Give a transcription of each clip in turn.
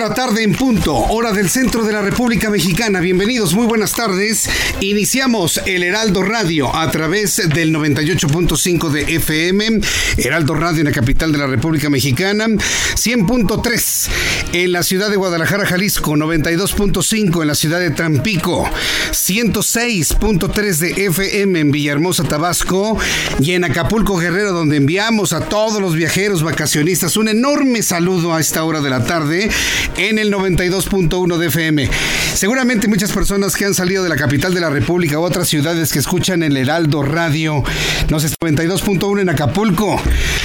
La tarde en punto, hora del centro de la República Mexicana. Bienvenidos, muy buenas tardes. Iniciamos el Heraldo Radio a través del 98.5 de FM, Heraldo Radio en la capital de la República Mexicana, 100.3 en la ciudad de Guadalajara, Jalisco, 92.5 en la ciudad de Tampico, 106.3 de FM en Villahermosa, Tabasco y en Acapulco, Guerrero, donde enviamos a todos los viajeros vacacionistas un enorme saludo a esta hora de la tarde en el 92.1 de FM. Seguramente muchas personas que han salido de la capital de la República u otras ciudades que escuchan el Heraldo Radio, no sé, 92.1 en Acapulco.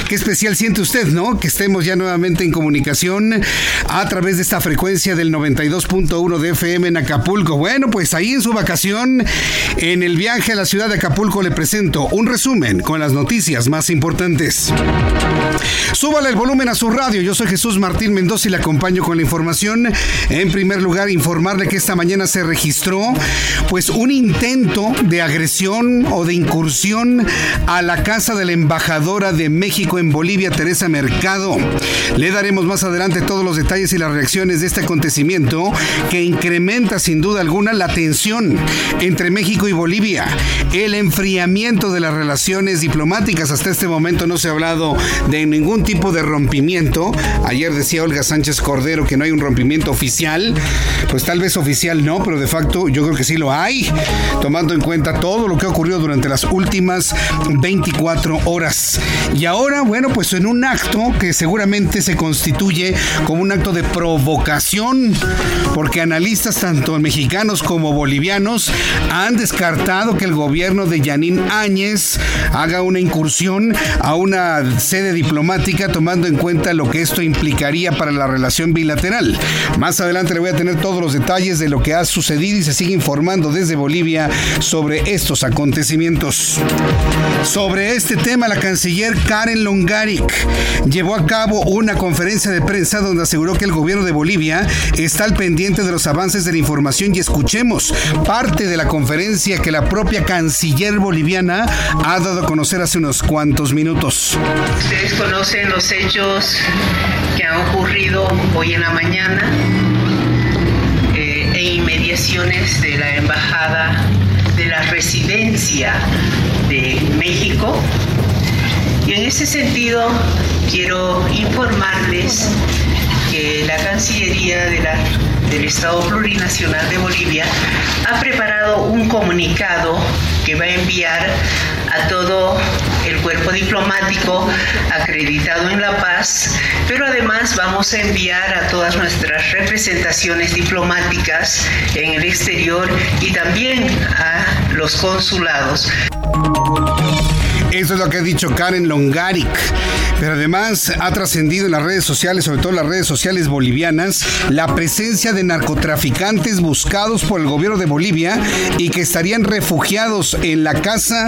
Qué especial siente usted, ¿no? Que estemos ya nuevamente en comunicación a través de esta frecuencia del 92.1 de FM en Acapulco. Bueno, pues ahí en su vacación, en el viaje a la ciudad de Acapulco, le presento un resumen con las noticias más importantes. Súbale el volumen a su radio. Yo soy Jesús Martín Mendoza y le acompaño con la información. En primer lugar, informarle que esta mañana se registró pues un intento de agresión o de incursión a la casa de la embajadora de México en Bolivia, Teresa Mercado. Le daremos más adelante todos los detalles y las reacciones de este acontecimiento que incrementa sin duda alguna la tensión entre México y Bolivia, el enfriamiento de las relaciones diplomáticas. Hasta este momento no se ha hablado de ningún tipo de rompimiento. Ayer decía Olga Sánchez Cordero que no hay un rompimiento oficial. Pues tal vez oficial no, pero de facto yo creo que sí lo hay, tomando en cuenta todo lo que ha ocurrido durante las últimas 24 horas. Y ahora, bueno, pues en un acto que seguramente se constituye como un acto de provocación, porque analistas tanto mexicanos como bolivianos han descartado que el gobierno de Yanín Áñez haga una incursión a una sede diplomática tomando en cuenta lo que esto implicaría para la relación bilateral. Más adelante le voy a tener todos los detalles de lo que ha sucedido y se sigue informando desde Bolivia sobre estos acontecimientos. Sobre este tema, la canciller Karen Longaric llevó a cabo una conferencia de prensa donde aseguró que el gobierno de Bolivia está al pendiente de los avances de la información y escuchemos parte de la conferencia que la propia canciller boliviana ha dado a conocer hace unos cuantos minutos. Ustedes conocen los hechos que han ocurrido hoy en la mañana eh, e inmediaciones de la embajada de la residencia de México. Y en ese sentido quiero informarles que la Cancillería del Estado Plurinacional de Bolivia ha preparado un comunicado va a enviar a todo el cuerpo diplomático acreditado en La Paz, pero además vamos a enviar a todas nuestras representaciones diplomáticas en el exterior y también a los consulados. Eso es lo que ha dicho Karen Longaric. Pero además ha trascendido en las redes sociales, sobre todo las redes sociales bolivianas, la presencia de narcotraficantes buscados por el gobierno de Bolivia y que estarían refugiados en la casa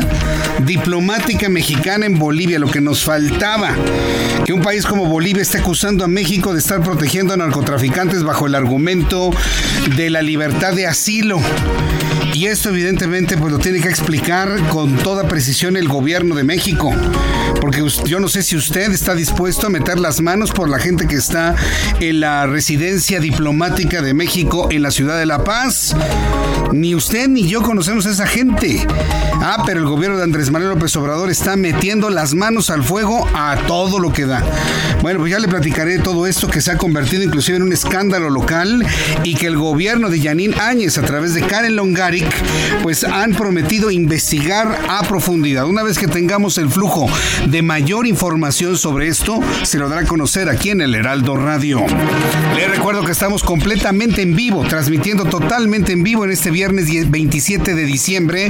diplomática mexicana en Bolivia, lo que nos faltaba. Que un país como Bolivia esté acusando a México de estar protegiendo a narcotraficantes bajo el argumento de la libertad de asilo. Y esto evidentemente pues lo tiene que explicar con toda precisión el gobierno de México. Porque yo no sé si usted está dispuesto a meter las manos por la gente que está en la residencia diplomática de México en la ciudad de La Paz. Ni usted ni yo conocemos a esa gente. Ah, pero el gobierno de Andrés Manuel López Obrador está metiendo las manos al fuego a todo lo que da. Bueno, pues ya le platicaré todo esto que se ha convertido inclusive en un escándalo local y que el gobierno de Yanín Áñez a través de Karen Pues han prometido investigar a profundidad. Una vez que tengamos el flujo de mayor información sobre esto, se lo dará a conocer aquí en el Heraldo Radio. Le recuerdo que estamos completamente en vivo, transmitiendo totalmente en vivo en este viernes 27 de diciembre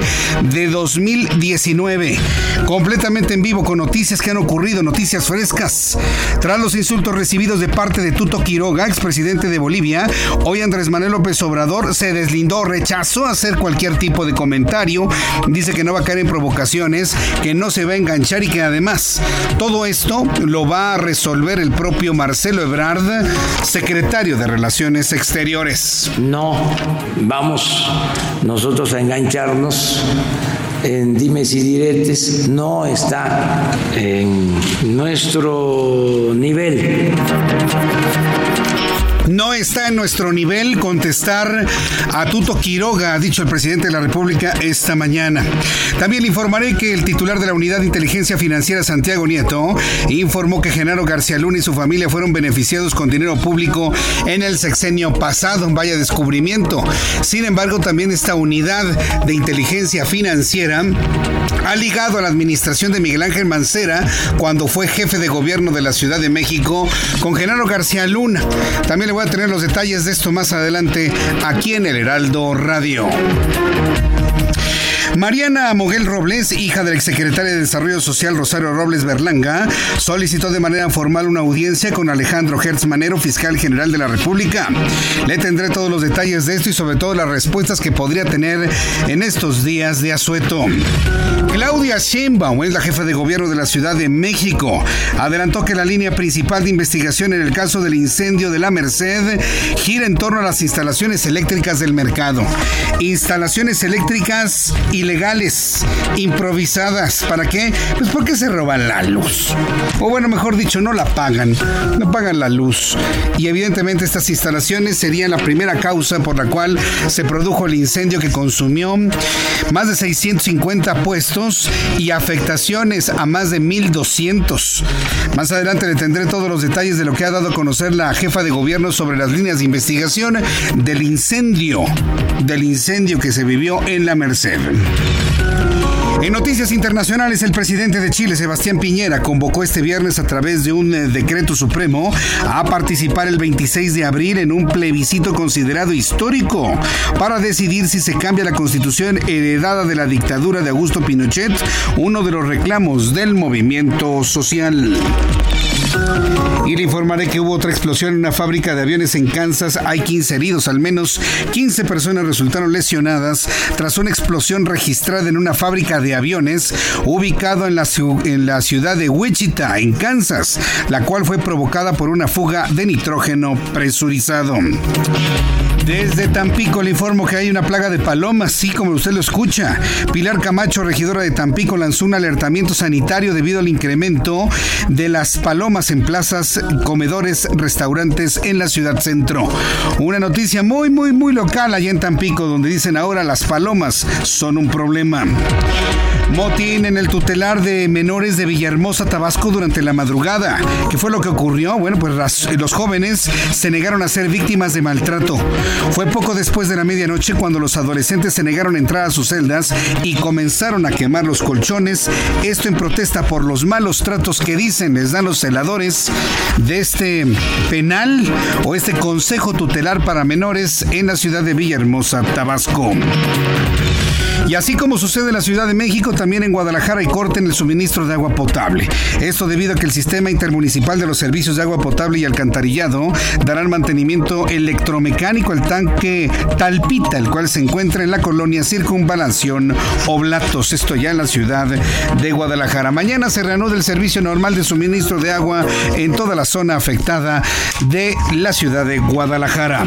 de 2019. Completamente en vivo con noticias que han ocurrido, noticias frescas. Tras los insultos recibidos de parte de Tuto Quiroga, expresidente de Bolivia, hoy Andrés Manuel López Obrador se deslindó, rechazó hacer cualquier tipo de comentario. Dice que no va a caer en provocaciones, que no se va a enganchar y que además todo esto lo va a resolver el propio Marcelo Ebrard, secretario de Relaciones Exteriores. No vamos nosotros a engancharnos en dimes y diretes, no está en nuestro nivel no está en nuestro nivel contestar a Tuto Quiroga, ha dicho el presidente de la República esta mañana. También le informaré que el titular de la Unidad de Inteligencia Financiera, Santiago Nieto, informó que Genaro García Luna y su familia fueron beneficiados con dinero público en el sexenio pasado. Vaya descubrimiento. Sin embargo, también esta unidad de inteligencia financiera ha ligado a la administración de Miguel Ángel Mancera cuando fue jefe de gobierno de la Ciudad de México con Genaro García Luna. También le voy a tener los detalles de esto más adelante aquí en el Heraldo Radio. Mariana Moguel Robles, hija del exsecretario de Desarrollo Social Rosario Robles Berlanga, solicitó de manera formal una audiencia con Alejandro Hertz Manero, fiscal general de la República. Le tendré todos los detalles de esto y sobre todo las respuestas que podría tener en estos días de asueto. Claudia Sheinbaum es la jefa de gobierno de la Ciudad de México. Adelantó que la línea principal de investigación en el caso del incendio de la Merced gira en torno a las instalaciones eléctricas del mercado. Instalaciones eléctricas ilegales, improvisadas. ¿Para qué? Pues porque se roban la luz. O bueno, mejor dicho, no la pagan. No pagan la luz. Y evidentemente estas instalaciones serían la primera causa por la cual se produjo el incendio que consumió más de 650 puestos y afectaciones a más de 1.200. Más adelante le tendré todos los detalles de lo que ha dado a conocer la jefa de gobierno sobre las líneas de investigación del incendio, del incendio que se vivió en la Merced. En noticias internacionales, el presidente de Chile, Sebastián Piñera, convocó este viernes a través de un eh, decreto supremo a participar el 26 de abril en un plebiscito considerado histórico para decidir si se cambia la constitución heredada de la dictadura de Augusto Pinochet, uno de los reclamos del movimiento social. Y le informaré que hubo otra explosión en una fábrica de aviones en Kansas. Hay 15 heridos, al menos 15 personas resultaron lesionadas tras una explosión registrada en una fábrica de aviones ubicado la, en la ciudad de Wichita, en Kansas, la cual fue provocada por una fuga de nitrógeno presurizado. Desde Tampico le informo que hay una plaga de palomas, sí, como usted lo escucha. Pilar Camacho, regidora de Tampico, lanzó un alertamiento sanitario debido al incremento de las palomas en plazas, comedores, restaurantes en la ciudad centro. Una noticia muy, muy, muy local allá en Tampico, donde dicen ahora las palomas son un problema. Motín en el tutelar de menores de Villahermosa, Tabasco, durante la madrugada. ¿Qué fue lo que ocurrió? Bueno, pues los jóvenes se negaron a ser víctimas de maltrato. Fue poco después de la medianoche cuando los adolescentes se negaron a entrar a sus celdas y comenzaron a quemar los colchones. Esto en protesta por los malos tratos que dicen les dan los celadores de este penal o este consejo tutelar para menores en la ciudad de Villahermosa, Tabasco. Y así como sucede en la Ciudad de México, también en Guadalajara hay corte en el suministro de agua potable. Esto debido a que el sistema intermunicipal de los servicios de agua potable y alcantarillado darán mantenimiento electromecánico al tanque Talpita, el cual se encuentra en la colonia Circunvalación Oblatos, esto ya en la ciudad de Guadalajara. Mañana se reanuda el servicio normal de suministro de agua en toda la zona afectada de la ciudad de Guadalajara.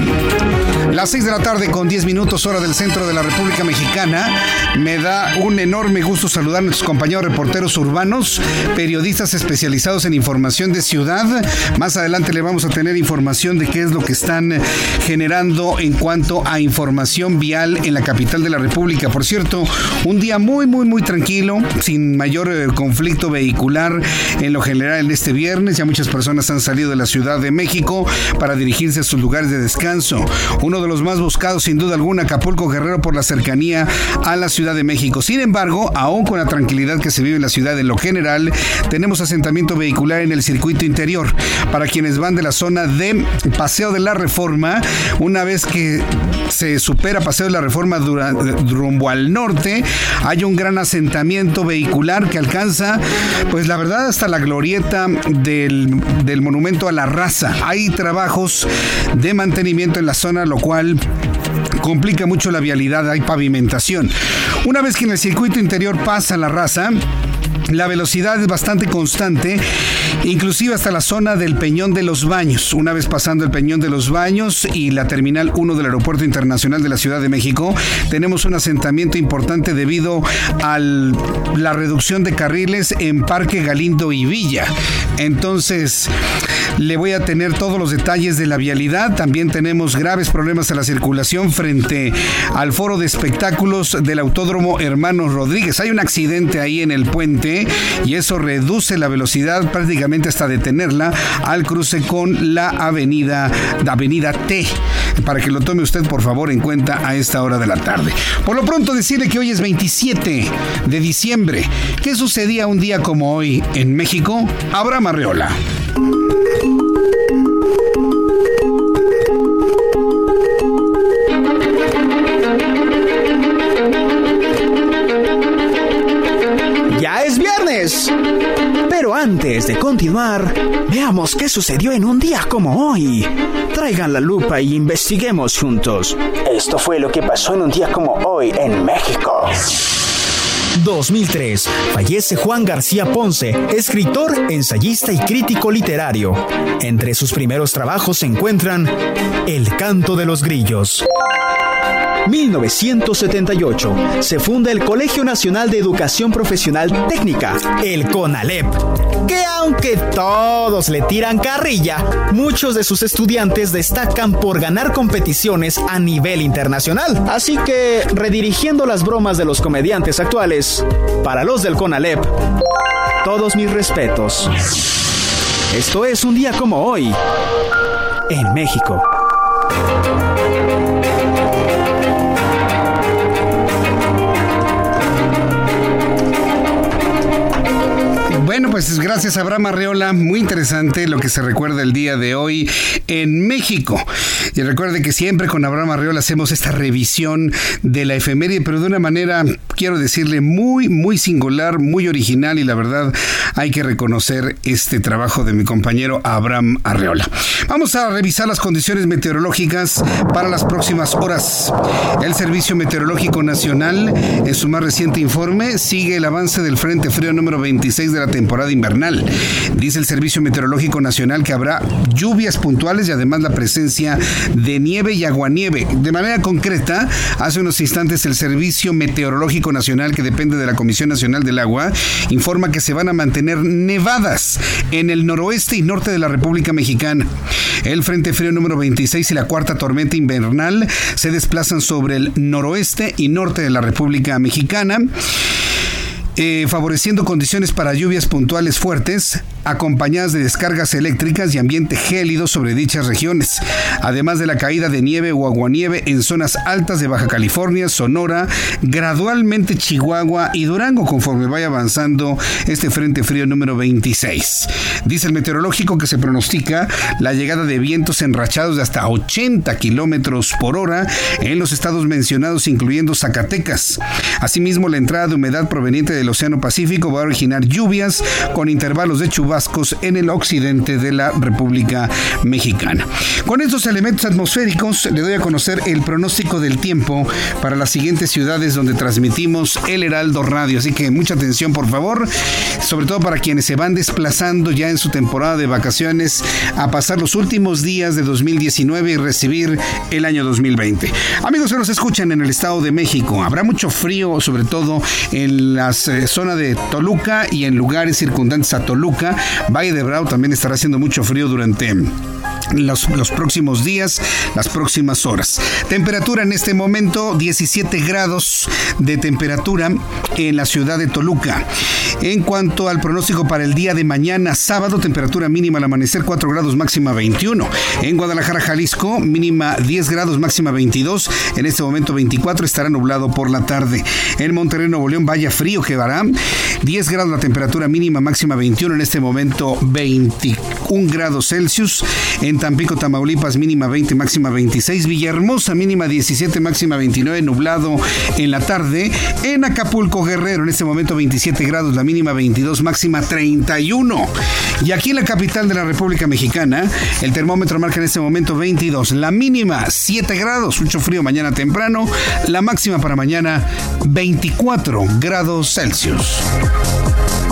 Las 6 de la tarde con 10 minutos hora del centro de la República Mexicana. Me da un enorme gusto saludar a nuestros compañeros reporteros urbanos, periodistas especializados en información de ciudad. Más adelante le vamos a tener información de qué es lo que están generando en cuanto a información vial en la capital de la República. Por cierto, un día muy, muy, muy tranquilo, sin mayor eh, conflicto vehicular en lo general en este viernes. Ya muchas personas han salido de la Ciudad de México para dirigirse a sus lugares de descanso. Uno de los más buscados, sin duda alguna, Acapulco Guerrero por la cercanía a la Ciudad de México. Sin embargo, aún con la tranquilidad que se vive en la ciudad en lo general, tenemos asentamiento vehicular en el circuito interior. Para quienes van de la zona de Paseo de la Reforma, una vez que se supera Paseo de la Reforma rumbo al norte, hay un gran asentamiento vehicular que alcanza, pues la verdad, hasta la glorieta del, del monumento a la raza. Hay trabajos de mantenimiento en la zona, lo cual complica mucho la vialidad, hay pavimentación. Una vez que en el circuito interior pasa la raza, la velocidad es bastante constante, inclusive hasta la zona del Peñón de los Baños. Una vez pasando el Peñón de los Baños y la Terminal 1 del Aeropuerto Internacional de la Ciudad de México, tenemos un asentamiento importante debido a la reducción de carriles en Parque Galindo y Villa. Entonces, le voy a tener todos los detalles de la vialidad. También tenemos graves problemas en la circulación frente al foro de espectáculos del Autódromo Hermanos Rodríguez. Hay un accidente ahí en el puente y eso reduce la velocidad prácticamente hasta detenerla al cruce con la avenida, la avenida T, para que lo tome usted por favor en cuenta a esta hora de la tarde. Por lo pronto decirle que hoy es 27 de diciembre. ¿Qué sucedía un día como hoy en México? Abraham Arreola. Pero antes de continuar, veamos qué sucedió en un día como hoy. Traigan la lupa y investiguemos juntos. Esto fue lo que pasó en un día como hoy en México. 2003. Fallece Juan García Ponce, escritor, ensayista y crítico literario. Entre sus primeros trabajos se encuentran El canto de los grillos. 1978 se funda el Colegio Nacional de Educación Profesional Técnica, el CONALEP, que aunque todos le tiran carrilla, muchos de sus estudiantes destacan por ganar competiciones a nivel internacional. Así que, redirigiendo las bromas de los comediantes actuales, para los del CONALEP, todos mis respetos. Esto es un día como hoy, en México. Pues gracias Abraham Arreola. Muy interesante lo que se recuerda el día de hoy en México. Y recuerde que siempre con Abraham Arreola hacemos esta revisión de la efeméride, pero de una manera, quiero decirle, muy, muy singular, muy original y la verdad hay que reconocer este trabajo de mi compañero Abraham Arreola. Vamos a revisar las condiciones meteorológicas para las próximas horas. El Servicio Meteorológico Nacional, en su más reciente informe, sigue el avance del Frente Frío número 26 de la temporada invernal. Dice el Servicio Meteorológico Nacional que habrá lluvias puntuales y además la presencia de nieve y aguanieve. De manera concreta, hace unos instantes el Servicio Meteorológico Nacional, que depende de la Comisión Nacional del Agua, informa que se van a mantener nevadas en el noroeste y norte de la República Mexicana. El Frente Frío número 26 y la cuarta tormenta invernal se desplazan sobre el noroeste y norte de la República Mexicana. Eh, favoreciendo condiciones para lluvias puntuales fuertes, acompañadas de descargas eléctricas y ambiente gélido sobre dichas regiones, además de la caída de nieve o aguanieve en zonas altas de Baja California, Sonora, gradualmente Chihuahua y Durango conforme vaya avanzando este frente frío número 26. Dice el meteorológico que se pronostica la llegada de vientos enrachados de hasta 80 kilómetros por hora en los estados mencionados, incluyendo Zacatecas. Asimismo, la entrada de humedad proveniente de Océano Pacífico va a originar lluvias con intervalos de chubascos en el occidente de la República Mexicana. Con estos elementos atmosféricos le doy a conocer el pronóstico del tiempo para las siguientes ciudades donde transmitimos el Heraldo Radio. Así que mucha atención por favor, sobre todo para quienes se van desplazando ya en su temporada de vacaciones a pasar los últimos días de 2019 y recibir el año 2020. Amigos que nos escuchan en el Estado de México, habrá mucho frío, sobre todo en la eh, zona de Toluca y en lugares circundantes a Toluca. Valle de Bravo también estará haciendo mucho frío durante los, los, próximos días, las próximas horas. Temperatura en este momento 17 grados de temperatura en la ciudad de Toluca. En cuanto al pronóstico para el día de mañana, sábado, temperatura mínima al amanecer 4 grados, máxima 21. En Guadalajara, Jalisco, mínima 10 grados, máxima 22. En este momento 24 estará nublado por la tarde. En Monterrey, Nuevo León, vaya frío que vará. 10 grados la temperatura mínima, máxima 21. En este momento 21 grados Celsius. En Tampico, Tamaulipas, mínima 20, máxima 26. Villahermosa, mínima 17, máxima 29, nublado en la tarde. En Acapulco, Guerrero, en este momento 27 grados, la mínima 22, máxima 31. Y aquí en la capital de la República Mexicana, el termómetro marca en este momento 22, la mínima 7 grados, mucho frío mañana temprano, la máxima para mañana 24 grados Celsius. Las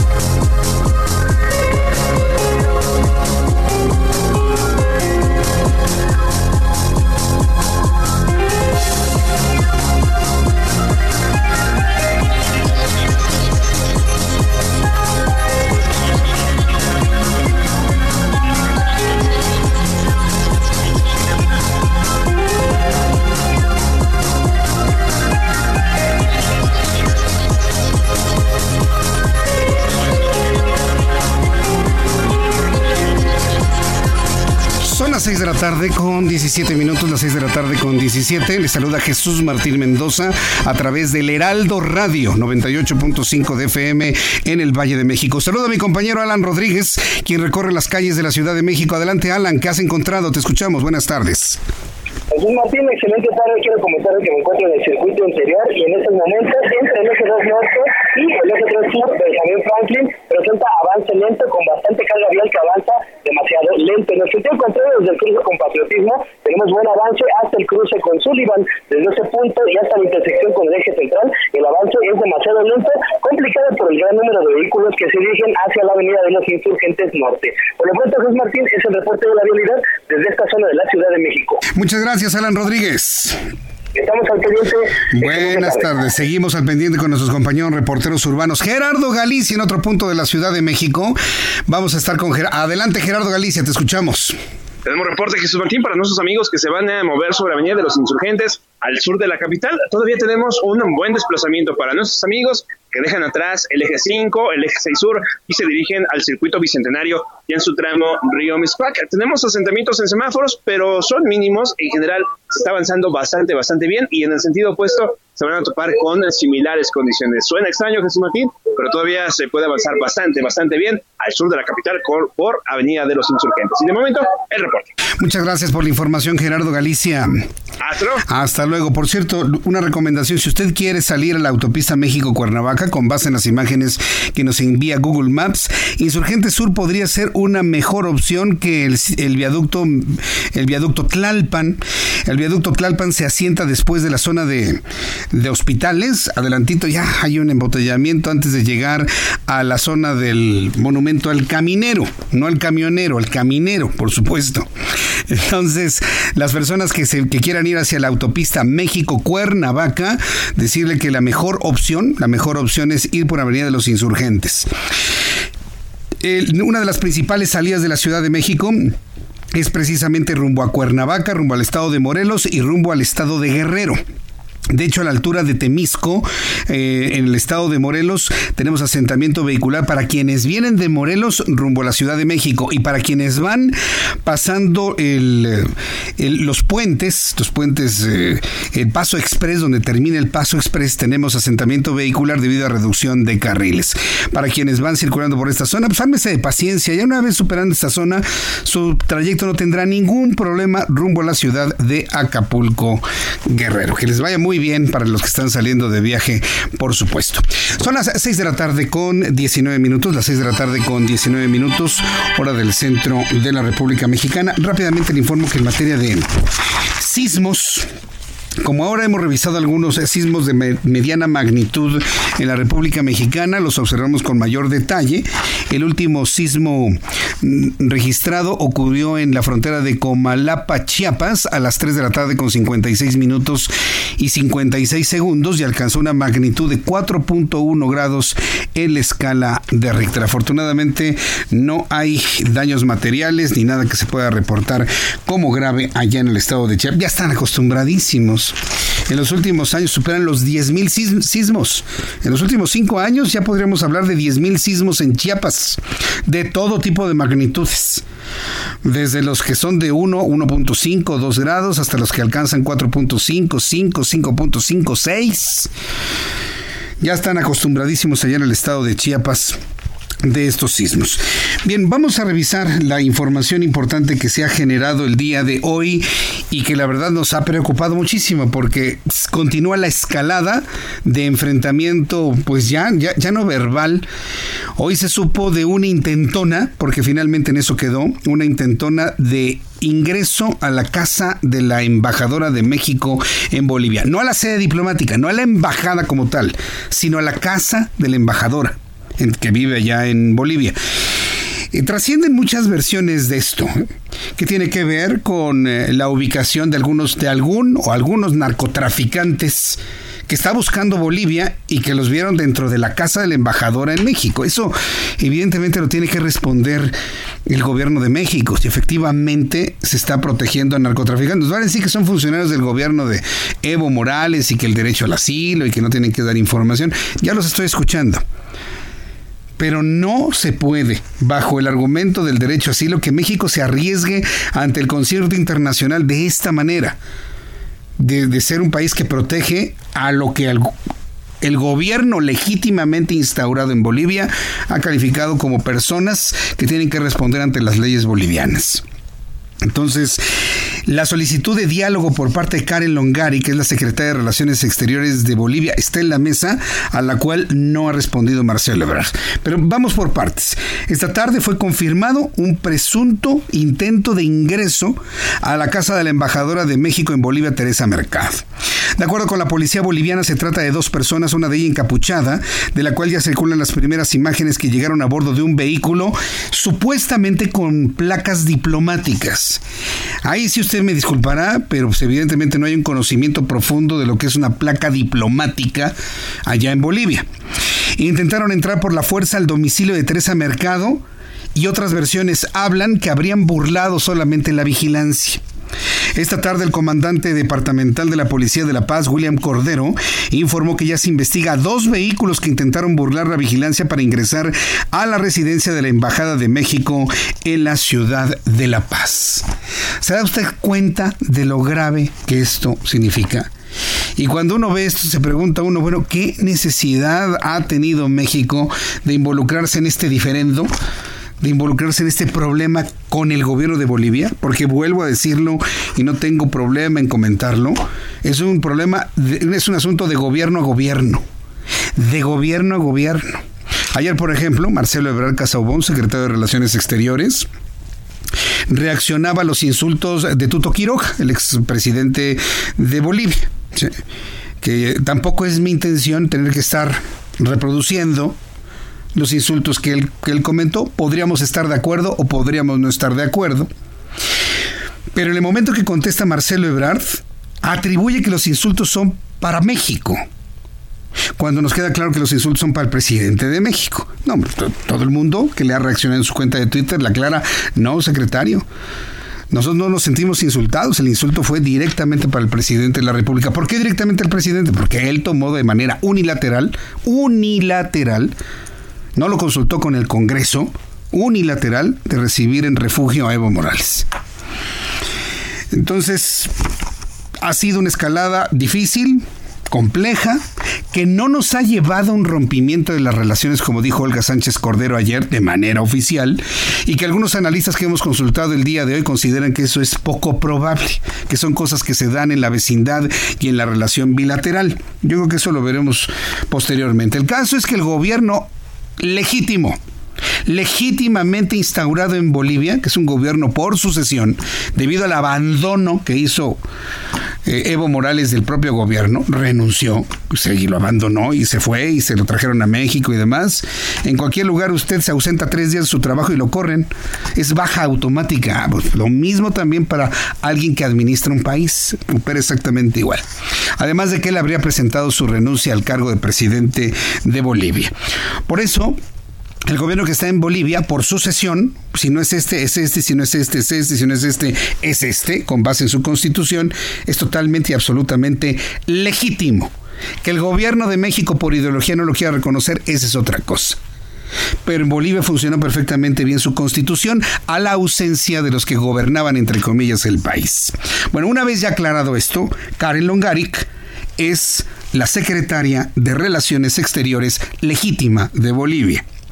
6 de la tarde con 17 minutos, las 6 de la tarde con 17. Le saluda Jesús Martín Mendoza a través del Heraldo Radio 98.5 de FM en el Valle de México. Saludo a mi compañero Alan Rodríguez, quien recorre las calles de la Ciudad de México. Adelante, Alan, ¿qué has encontrado? Te escuchamos. Buenas tardes. Jesús Martín, excelente tarde. Quiero comentar que me encuentro en el circuito interior y en estos momentos entre el eje 2 norte y el eje 3 sur, Benjamin Franklin presenta avance lento con bastante carga vial que avanza demasiado lento. En el sentido contrario, desde el cruce con patriotismo, tenemos buen avance hasta el cruce con Sullivan. Desde ese punto y hasta la intersección con el eje central, el avance es demasiado lento, complicado por el gran número de vehículos que se dirigen hacia la avenida de los insurgentes norte. Por lo pronto, Jesús Martín es el reporte de la vialidad desde esta zona de la Ciudad de México. Muchas gracias, Alan Rodríguez. Estamos al pendiente. Buenas tardes. Seguimos al pendiente con nuestros compañeros reporteros urbanos. Gerardo Galicia en otro punto de la Ciudad de México. Vamos a estar con Gerardo. Adelante, Gerardo Galicia, te escuchamos. Tenemos reporte Jesús Martín para nuestros amigos que se van a mover sobre la Avenida de los Insurgentes al sur de la capital. Todavía tenemos un buen desplazamiento para nuestros amigos que dejan atrás el eje 5, el eje 6 sur y se dirigen al circuito bicentenario y en su tramo Río Mispac. Tenemos asentamientos en semáforos, pero son mínimos. En general se está avanzando bastante, bastante bien y en el sentido opuesto se van a topar con similares condiciones. Suena extraño, Jesús Martín, pero todavía se puede avanzar bastante, bastante bien al sur de la capital por, Avenida de los Insurgentes. Y de momento, el reporte. Muchas gracias por la información, Gerardo Galicia. Hasta luego. Hasta luego. Por cierto, una recomendación, si usted quiere salir a la autopista México-Cuernavaca con base en las imágenes que nos envía Google Maps, Insurgente Sur podría ser una mejor opción que el, el viaducto el viaducto Tlalpan. El viaducto Tlalpan se asienta después de la zona de, de hospitales. Adelantito ya hay un embotellamiento antes de llegar a la zona del monumento al caminero, no al camionero, al caminero, por supuesto. Entonces, las personas que, se, que quieran ir hacia la autopista México-Cuernavaca, decirle que la mejor opción, la mejor opción es ir por Avenida de los Insurgentes. una de las principales salidas de la Ciudad de México es precisamente rumbo a Cuernavaca, rumbo al estado de Morelos y rumbo al estado de Guerrero. De hecho, a la altura de Temisco, eh, en el estado de Morelos, tenemos asentamiento vehicular para quienes vienen de Morelos rumbo a la Ciudad de México y para quienes van pasando el, los puentes, los puentes, eh, el paso express, donde termina el paso express, tenemos asentamiento vehicular debido a reducción de carriles. Para quienes van circulando por esta zona, pues ármese de paciencia. Ya una vez superando esta zona, su trayecto no tendrá ningún problema rumbo a la ciudad de Acapulco, Guerrero. Que les vaya muy muy bien para los que están saliendo de viaje, por supuesto. Son las 6 de la tarde con 19 minutos, las 6 de la tarde con 19 minutos, hora del centro de la República Mexicana. Rápidamente le informo que en materia de sismos, como ahora hemos revisado algunos sismos de mediana magnitud en la República Mexicana, los observamos con mayor detalle. El último sismo mm, registrado ocurrió en la frontera de Comalapa, Chiapas, a las 3 de la tarde con 56 minutos y 56 segundos y alcanzó una magnitud de 4.1 grados en la escala de Richter. Afortunadamente no hay daños materiales ni nada que se pueda reportar como grave allá en el estado de Chiapas. Ya están acostumbradísimos en los últimos años superan los 10.000 sismos. En los últimos cinco años ya podríamos hablar de 10.000 sismos en Chiapas, de todo tipo de magnitudes. Desde los que son de 1, 1.5, 2 grados, hasta los que alcanzan 4.5, 5, 5.5, 6. Ya están acostumbradísimos allá en el estado de Chiapas de estos sismos. Bien, vamos a revisar la información importante que se ha generado el día de hoy y que la verdad nos ha preocupado muchísimo porque continúa la escalada de enfrentamiento, pues ya, ya, no verbal. Hoy se supo de una intentona, porque finalmente en eso quedó, una intentona de ingreso a la casa de la embajadora de México en Bolivia. No a la sede diplomática, no a la embajada como tal, sino a la casa de la embajadora que vive allá en Bolivia. Y trascienden muchas versiones de esto, ¿eh? que tiene que ver con eh, la ubicación de algunos, de algún o algunos narcotraficantes que está buscando Bolivia y que los vieron dentro de la casa de la embajadora en México. Eso evidentemente lo tiene que responder el gobierno de México, si efectivamente se está protegiendo a narcotraficantes. Van a decir que son funcionarios del gobierno de Evo Morales y que el derecho al asilo y que no tienen que dar información. Ya los estoy escuchando pero no se puede, bajo el argumento del derecho a asilo, que México se arriesgue ante el concierto internacional de esta manera, de, ser un país que protege a lo que el gobierno legítimamente instaurado en Bolivia ha calificado como personas que tienen que responder ante las leyes bolivianas. Entonces, la solicitud de diálogo por parte de Karen Longari, que es la secretaria de Relaciones Exteriores de Bolivia, está en la mesa, a la cual no ha respondido Marcelo Ebrard. Pero vamos por partes. Esta tarde fue confirmado un presunto intento de ingreso a la casa de la embajadora de México en Bolivia, Teresa Mercado. De acuerdo con la policía boliviana, se trata de dos personas, una de ellas encapuchada, de la cual ya circulan las primeras imágenes que llegaron a bordo de un vehículo, supuestamente con placas diplomáticas. Ahí sí usted me disculpará, pero pues, evidentemente no hay un conocimiento profundo de lo que es una placa diplomática allá en Bolivia. Intentaron entrar por la fuerza al domicilio de Teresa Mercado y otras versiones hablan que habrían burlado solamente la vigilancia. Esta tarde el comandante departamental de la Policía de La Paz, William Cordero, informó que ya se investiga dos vehículos que intentaron burlar la vigilancia para ingresar a la residencia de la Embajada de México en la ciudad de La Paz. ¿Se da usted cuenta de lo grave que esto significa? Y cuando uno ve esto, se pregunta uno, bueno, ¿qué necesidad ha tenido México de involucrarse en este diferendo? De involucrarse en este problema con el gobierno de Bolivia, porque vuelvo a decirlo y no tengo problema en comentarlo, es un problema, es un asunto de gobierno a gobierno, de gobierno a gobierno. Ayer, por ejemplo, Marcelo Ebrard Casaubón, secretario de Relaciones Exteriores, reaccionaba a los insultos de Tuto Quiroga, el expresidente de Bolivia. Que tampoco es mi intención tener que estar reproduciendo los insultos que él, que él comentó. Podríamos estar de acuerdo o podríamos no estar de acuerdo. Pero en el momento que contesta Marcelo Ebrard, atribuye que los insultos son para México. Cuando nos queda claro que los insultos son para el presidente de México. No, todo el mundo que le ha reaccionado en su cuenta de Twitter le aclara, no, secretario. Nosotros no nos sentimos insultados, el insulto fue directamente para el presidente de la República. ¿Por qué directamente el presidente? Porque él tomó de manera unilateral, unilateral, no lo consultó con el Congreso unilateral de recibir en refugio a Evo Morales. Entonces, ha sido una escalada difícil, compleja, que no nos ha llevado a un rompimiento de las relaciones, como dijo Olga Sánchez Cordero ayer, de manera oficial, y que algunos analistas que hemos consultado el día de hoy consideran que eso es poco probable, que son cosas que se dan en la vecindad y en la relación bilateral. Yo creo que eso lo veremos posteriormente. El caso es que el gobierno legítimo, legítimamente instaurado en Bolivia, que es un gobierno por sucesión, debido al abandono que hizo eh, Evo Morales del propio gobierno, renunció, se, y lo abandonó y se fue y se lo trajeron a México y demás. En cualquier lugar usted se ausenta tres días de su trabajo y lo corren. Es baja automática. Pues, lo mismo también para alguien que administra un país. Opera exactamente igual. Además de que él habría presentado su renuncia al cargo de presidente de Bolivia. Por eso, el gobierno que está en Bolivia, por sucesión, si no es este, es este, si no es este, es este, si no es este, es este, con base en su constitución, es totalmente y absolutamente legítimo. Que el gobierno de México por ideología no lo quiera reconocer, esa es otra cosa. Pero en Bolivia funcionó perfectamente bien su constitución a la ausencia de los que gobernaban, entre comillas, el país. Bueno, una vez ya aclarado esto, Karen Longaric es la secretaria de Relaciones Exteriores legítima de Bolivia.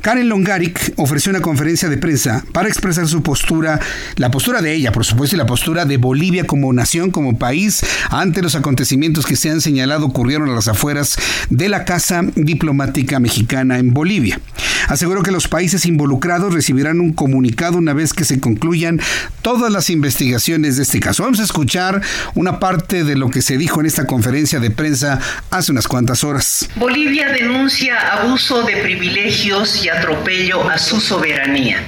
Karen Longaric ofreció una conferencia de prensa para expresar su postura, la postura de ella, por supuesto, y la postura de Bolivia como nación, como país, ante los acontecimientos que se han señalado ocurrieron a las afueras de la Casa Diplomática Mexicana en Bolivia. Aseguró que los países involucrados recibirán un comunicado una vez que se concluyan todas las investigaciones de este caso. Vamos a escuchar una parte de lo que se dijo en esta conferencia de prensa hace unas cuantas horas. Bolivia denuncia abuso de privilegios y atropello a su soberanía.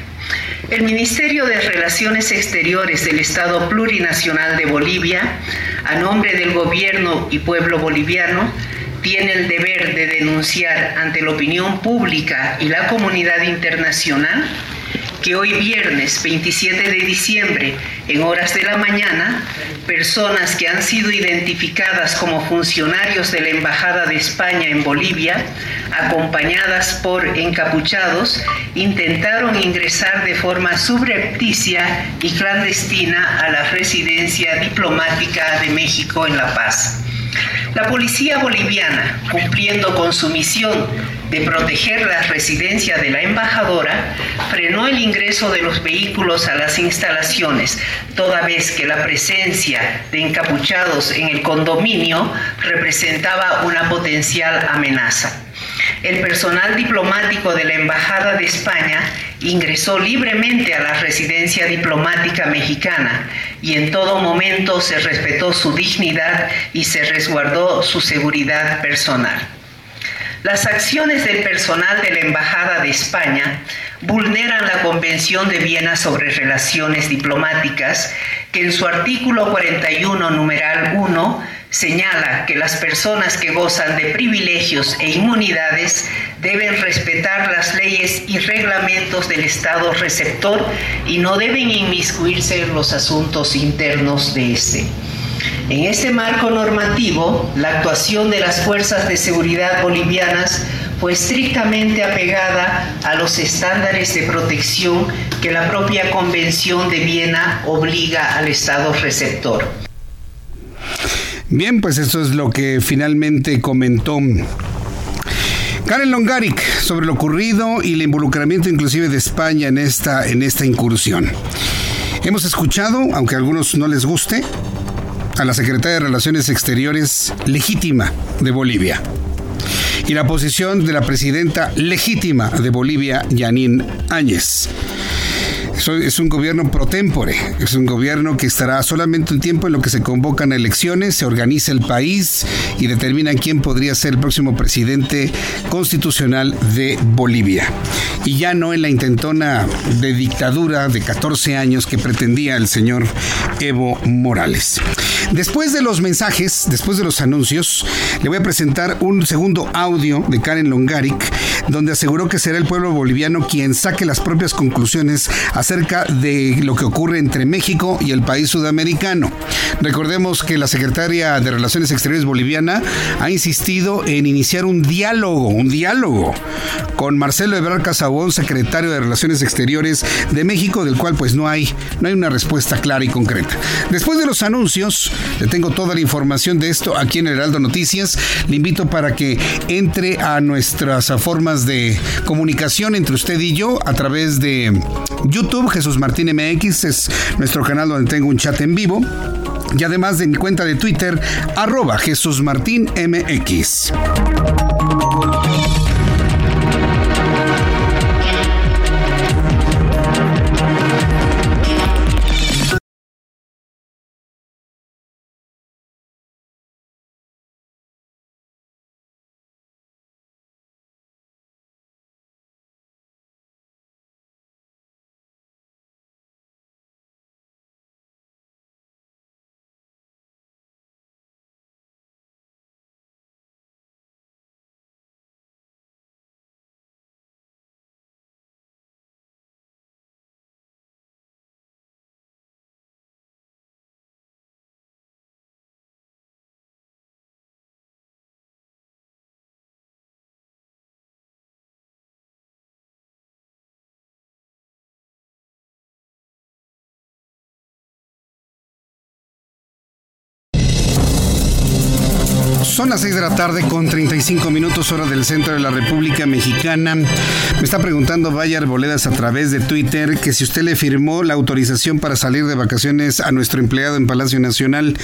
El Ministerio de Relaciones Exteriores del Estado Plurinacional de Bolivia, a nombre del gobierno y pueblo boliviano, tiene el deber de denunciar ante la opinión pública y la comunidad internacional que hoy viernes 27 de diciembre, en horas de la mañana, personas que han sido identificadas como funcionarios de la Embajada de España en Bolivia, acompañadas por encapuchados, intentaron ingresar de forma subrepticia y clandestina a la residencia diplomática de México en La Paz. La policía boliviana, cumpliendo con su misión de proteger la residencia de la embajadora, frenó el ingreso de los vehículos a las instalaciones, toda vez que la presencia de encapuchados en el condominio representaba una potencial amenaza. El personal diplomático de la Embajada de España ingresó libremente a la residencia diplomática mexicana y en todo momento se respetó su dignidad y se resguardó su seguridad personal. Las acciones del personal de la Embajada de España vulneran la Convención de Viena sobre Relaciones Diplomáticas, que en su artículo 41, numeral 1, señala que las personas que gozan de privilegios e inmunidades deben respetar las leyes y reglamentos del Estado receptor y no deben inmiscuirse en los asuntos internos de este. En este marco normativo, la actuación de las fuerzas de seguridad bolivianas fue estrictamente apegada a los estándares de protección que la propia Convención de Viena obliga al Estado receptor. Bien, pues eso es lo que finalmente comentó Karen Longaric sobre lo ocurrido y el involucramiento inclusive de España en esta, en esta incursión. Hemos escuchado, aunque a algunos no les guste, a la secretaria de Relaciones Exteriores legítima de Bolivia y la posición de la presidenta legítima de Bolivia, Yanín Áñez es un gobierno pro tempore, es un gobierno que estará solamente un tiempo en lo que se convocan elecciones, se organiza el país y determina quién podría ser el próximo presidente constitucional de Bolivia. Y ya no en la intentona de dictadura de 14 años que pretendía el señor Evo Morales. Después de los mensajes, después de los anuncios, le voy a presentar un segundo audio de Karen Longaric, donde aseguró que será el pueblo boliviano quien saque las propias conclusiones acerca de lo que ocurre entre México y el país sudamericano. Recordemos que la secretaria de Relaciones Exteriores boliviana ha insistido en iniciar un diálogo, un diálogo con Marcelo Ebrard Casabón, secretario de Relaciones Exteriores de México, del cual pues no hay, no hay una respuesta clara y concreta. Después de los anuncios, Le tengo toda la información de esto aquí en Heraldo Noticias. Le invito para que entre a nuestras formas de comunicación entre usted y yo a través de YouTube, Jesús Martín MX, es nuestro canal donde tengo un chat en vivo. Y además de mi cuenta de Twitter, arroba Jesús Martín MX. Son las 6 de la tarde con 35 minutos hora del centro de la República Mexicana. Me está preguntando Bayar Boledas a través de Twitter que si usted le firmó la autorización para salir de vacaciones a nuestro empleado en Palacio Nacional,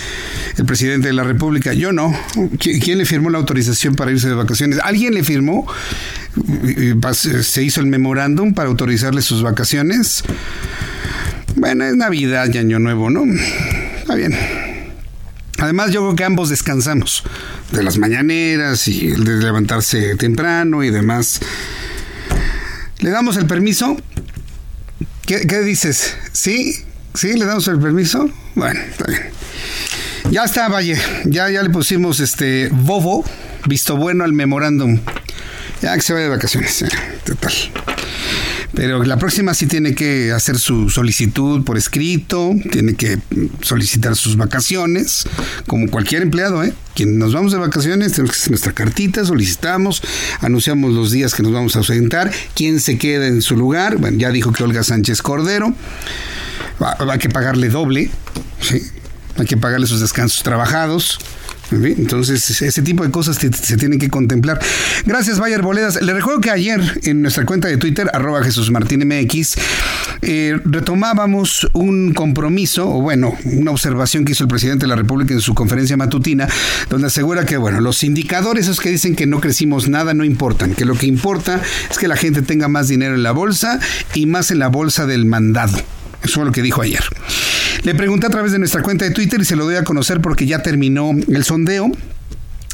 el presidente de la República. Yo no. ¿Quién le firmó la autorización para irse de vacaciones? ¿Alguien le firmó? ¿Se hizo el memorándum para autorizarle sus vacaciones? Bueno, es Navidad y Año Nuevo, ¿no? Está bien. Además, yo creo que ambos descansamos de las mañaneras y de levantarse temprano y demás. ¿Le damos el permiso? ¿Qué, dices? ¿Sí? ¿Sí? ¿Le damos el permiso? Bueno, está bien. Ya está, Valle. Ya, ya le pusimos este bobo, visto bueno al memorándum. Ya que se vaya de vacaciones. total. Pero la próxima sí tiene que hacer su solicitud por escrito, tiene que solicitar sus vacaciones, como cualquier empleado, ¿eh? Quien nos vamos de vacaciones, tenemos que hacer nuestra cartita, solicitamos, anunciamos los días que nos vamos a ausentar, quién se queda en su lugar. Bueno, ya dijo que Olga Sánchez Cordero, va, va a que pagarle doble, ¿sí? hay que pagarle sus descansos trabajados. Entonces, ese tipo de cosas se tienen que contemplar. Gracias, Bayer Boledas. Le recuerdo que ayer en nuestra cuenta de Twitter, arroba Jesús Martín MX, eh, retomábamos un compromiso, o bueno, una observación que hizo el presidente de la República en su conferencia matutina, donde asegura que, bueno, los indicadores, esos que dicen que no crecimos nada, no importan, que lo que importa es que la gente tenga más dinero en la bolsa y más en la bolsa del mandado. Eso fue lo que dijo ayer. Le pregunté a través de nuestra cuenta de Twitter y se lo doy a conocer porque ya terminó el sondeo.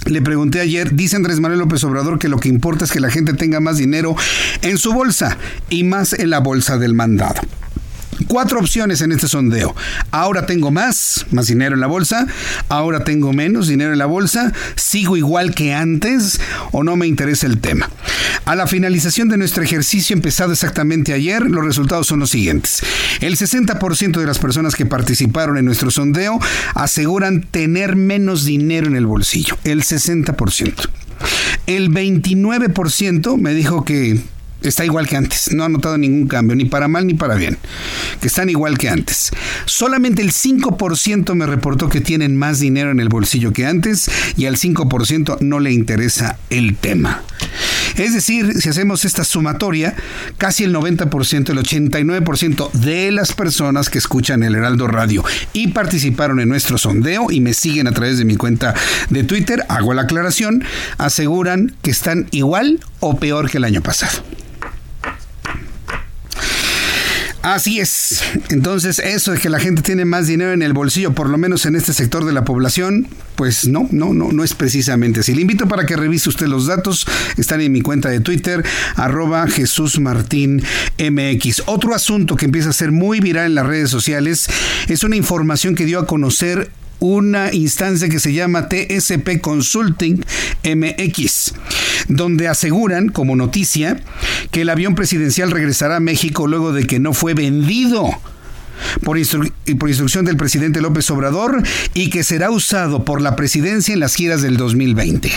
Le pregunté ayer, dice Andrés Manuel López Obrador que lo que importa es que la gente tenga más dinero en su bolsa y más en la bolsa del mandado. Cuatro opciones en este sondeo. Ahora tengo más, más dinero en la bolsa. Ahora tengo menos dinero en la bolsa. Sigo igual que antes o no me interesa el tema. A la finalización de nuestro ejercicio empezado exactamente ayer, los resultados son los siguientes. El 60% de las personas que participaron en nuestro sondeo aseguran tener menos dinero en el bolsillo. El 60%. El 29% me dijo que está igual que antes. No ha notado ningún cambio, ni para mal ni para bien. Que están igual que antes. Solamente el 5% me reportó que tienen más dinero en el bolsillo que antes y al 5% no le interesa el tema. Es decir, si hacemos esta sumatoria, casi el 90%, el 89% de las personas que escuchan el Heraldo Radio y participaron en nuestro sondeo y me siguen a través de mi cuenta de Twitter, hago la aclaración, aseguran que están igual o peor que el año pasado. Así es. Entonces, eso de que la gente tiene más dinero en el bolsillo, por lo menos en este sector de la población, pues no, no, no, no es precisamente así. Le invito para que revise usted los datos. Están en mi cuenta de Twitter, arroba Jesús Martín MX. Otro asunto que empieza a ser muy viral en las redes sociales es una información que dio a conocer una instancia que se llama TSP Consulting MX, donde aseguran como noticia que el avión presidencial regresará a México luego de que no fue vendido. Por, por, instrucción del presidente López Obrador y que será usado por la presidencia en las giras del 2020.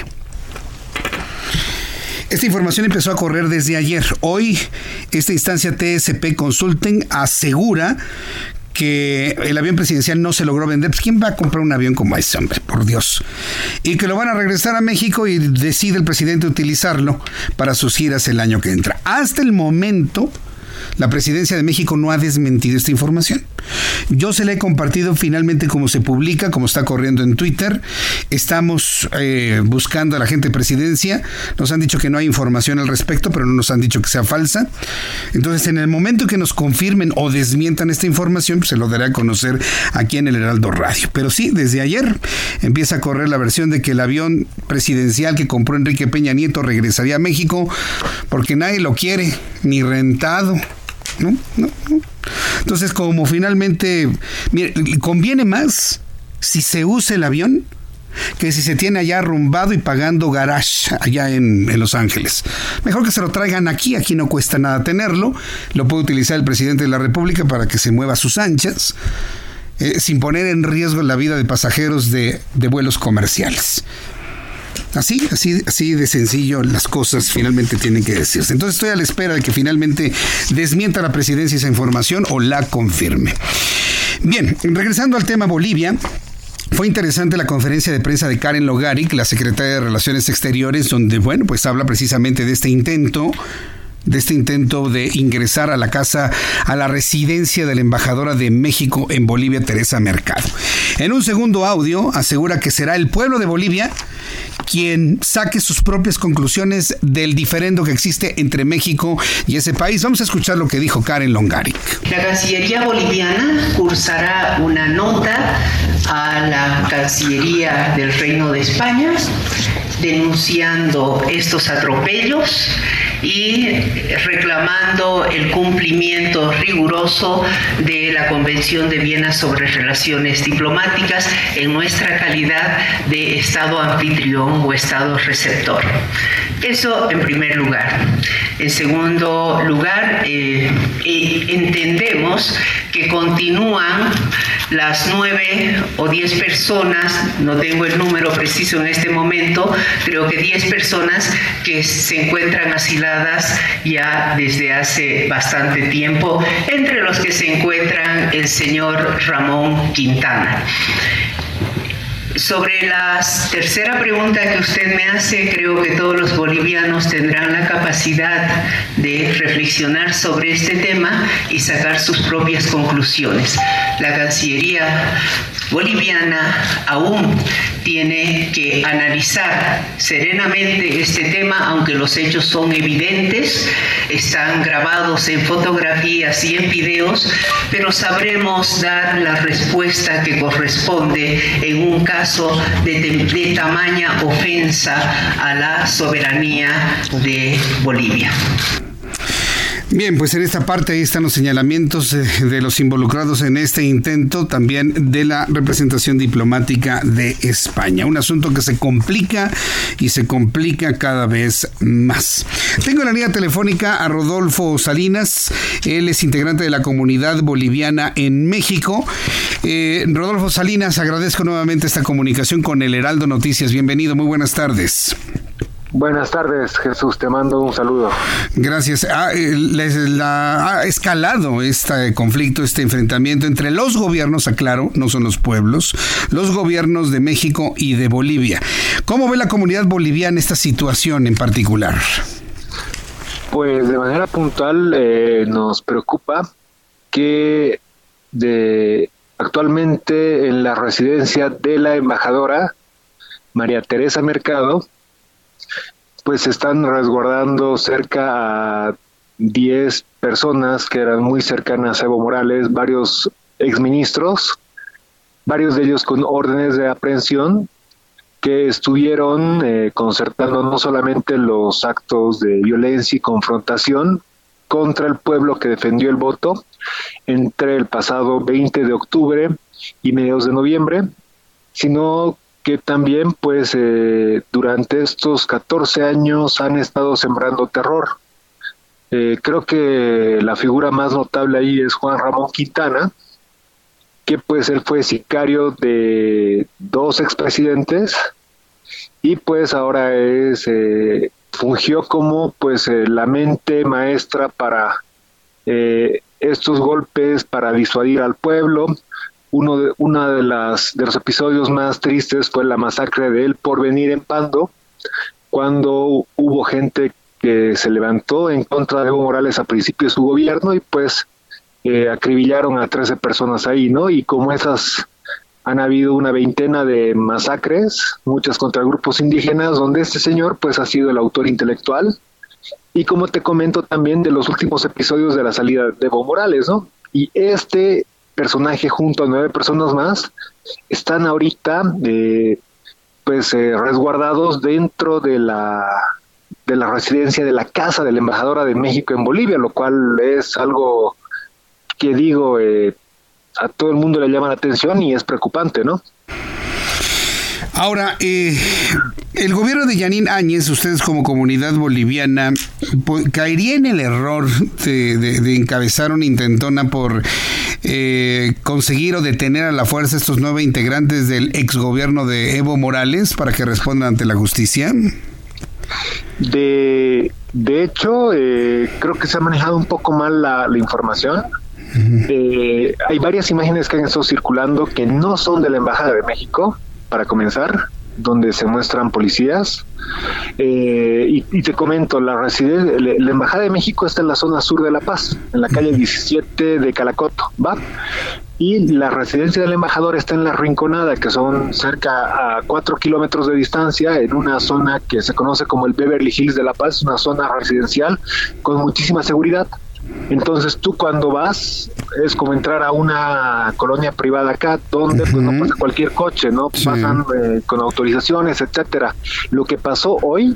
Esta información empezó a correr desde ayer. Hoy, esta instancia TSP Consulting asegura que el avión presidencial no se logró vender. Pues, ¿quién va a comprar un avión como ese, hombre? Por Dios. Y que lo van a regresar a México y decide el presidente utilizarlo para sus giras el año que entra. Hasta el momento la presidencia de México no ha desmentido esta información. Yo se la he compartido finalmente como se publica, como está corriendo en Twitter. Estamos eh, buscando a la gente de presidencia. Nos han dicho que no hay información al respecto, pero no nos han dicho que sea falsa. Entonces, en el momento que nos confirmen o desmientan esta información, pues se lo daré a conocer aquí en el Heraldo Radio. Pero sí, desde ayer empieza a correr la versión de que el avión presidencial que compró Enrique Peña Nieto regresaría a México porque nadie lo quiere, ni rentado. ¿No? ¿no? Entonces, como finalmente, conviene más si se usa el avión que si se tiene allá arrumbado y pagando garage allá en, Los Ángeles. Mejor que se lo traigan aquí, aquí no cuesta nada tenerlo, lo puede utilizar el presidente de la República para que se mueva a sus anchas, eh, sin poner en riesgo la vida de pasajeros de vuelos comerciales. Así, así, así de sencillo las cosas finalmente tienen que decirse. Entonces estoy a la espera de que finalmente desmienta la presidencia esa información o la confirme. Bien, regresando al tema Bolivia, fue interesante la conferencia de prensa de Karen Logaric, la secretaria de Relaciones Exteriores, donde, bueno, pues habla precisamente de este intento de este intento de ingresar a la casa, a la residencia de la embajadora de México en Bolivia, Teresa Mercado. En un segundo audio asegura que será el pueblo de Bolivia quien saque sus propias conclusiones del diferendo que existe entre México y ese país. Vamos a escuchar lo que dijo Karen Longaric. La Cancillería boliviana cursará una nota a la Cancillería del Reino de España denunciando estos atropellos y reclamando el cumplimiento riguroso de la Convención de Viena sobre Relaciones Diplomáticas en nuestra calidad de Estado anfitrión o Estado receptor. Eso en primer lugar. En segundo lugar, eh, eh, entendemos que continúan las nueve o diez personas, no tengo el número preciso en este momento, creo que diez personas que se encuentran asiladas ya desde hace bastante tiempo, entre los que se encuentran el señor Ramón Quintana. Sobre la tercera pregunta que usted me hace, creo que todos los bolivianos tendrán la capacidad de reflexionar sobre este tema y sacar sus propias conclusiones. La Cancillería boliviana aún tiene que analizar serenamente este tema, aunque los hechos son evidentes, están grabados en fotografías y en videos, pero sabremos dar la respuesta que corresponde en un caso de, de tamaña ofensa a la soberanía de Bolivia. Bien, pues en esta parte ahí están los señalamientos de los involucrados en este intento también de la representación diplomática de España. Un asunto que se complica y se complica cada vez más. Tengo en la línea telefónica a Rodolfo Salinas. Él es integrante de la comunidad boliviana en México. Eh, Rodolfo Salinas, agradezco nuevamente esta comunicación con el Heraldo Noticias. Bienvenido, muy buenas tardes. Buenas tardes, Jesús, te mando un saludo. Gracias. Ha, ah, ha escalado este conflicto, este enfrentamiento entre los gobiernos, aclaro, no son los pueblos, los gobiernos de México y de Bolivia. ¿Cómo ve la comunidad boliviana esta situación en particular? Pues de manera puntual eh, nos preocupa que de actualmente en la residencia de la embajadora María Teresa Mercado pues están resguardando cerca a 10 personas que eran muy cercanas a Evo Morales, varios exministros, varios de ellos con órdenes de aprehensión que estuvieron eh, concertando no solamente los actos de violencia y confrontación contra el pueblo que defendió el voto entre el pasado 20 de octubre y mediados de noviembre, sino que también pues eh, durante estos 14 años han estado sembrando terror. Eh, creo que la figura más notable ahí es Juan Ramón Quintana, que pues él fue sicario de dos expresidentes y pues ahora es eh, fungió como pues la mente maestra para estos golpes para disuadir al pueblo. Uno de, una de, las, de los episodios más tristes fue la masacre de él por venir en Pando, cuando hubo gente que se levantó en contra de Evo Morales a principio de su gobierno y pues eh, acribillaron a 13 personas ahí, ¿no? Y como esas han habido una veintena de masacres, muchas contra grupos indígenas, donde este señor pues ha sido el autor intelectual. Y como te comento también de los últimos episodios de la salida de Evo Morales, ¿no? Y este personaje junto a nueve personas más están ahorita eh, pues eh, resguardados dentro de la de la residencia de la casa de la embajadora de México en Bolivia, lo cual es algo que digo eh, a todo el mundo le llama la atención y es preocupante, ¿no? Ahora, eh, el gobierno de Yanín Áñez, ustedes como comunidad boliviana, ¿caería en el error de, encabezar una intentona por eh, conseguir o detener a la fuerza estos nueve integrantes del exgobierno de Evo Morales para que respondan ante la justicia? De, de hecho, eh, creo que se ha manejado un poco mal la, la información. Eh, hay varias imágenes que han estado circulando que no son de la Embajada de México, para comenzar, donde se muestran policías. Eh, y, te comento, la, la Embajada de México está en la zona sur de La Paz, en la calle 17 de Calacoto, ¿va? Y la residencia del embajador está en la Rinconada, que son cerca a 4 kilómetros de distancia, en una zona que se conoce como el Beverly Hills de La Paz, una zona residencial con muchísima seguridad. Entonces tú cuando vas es como entrar a una colonia privada acá donde pues no pasa cualquier coche, ¿no? Pasan eh, con autorizaciones, etcétera. Lo que pasó hoy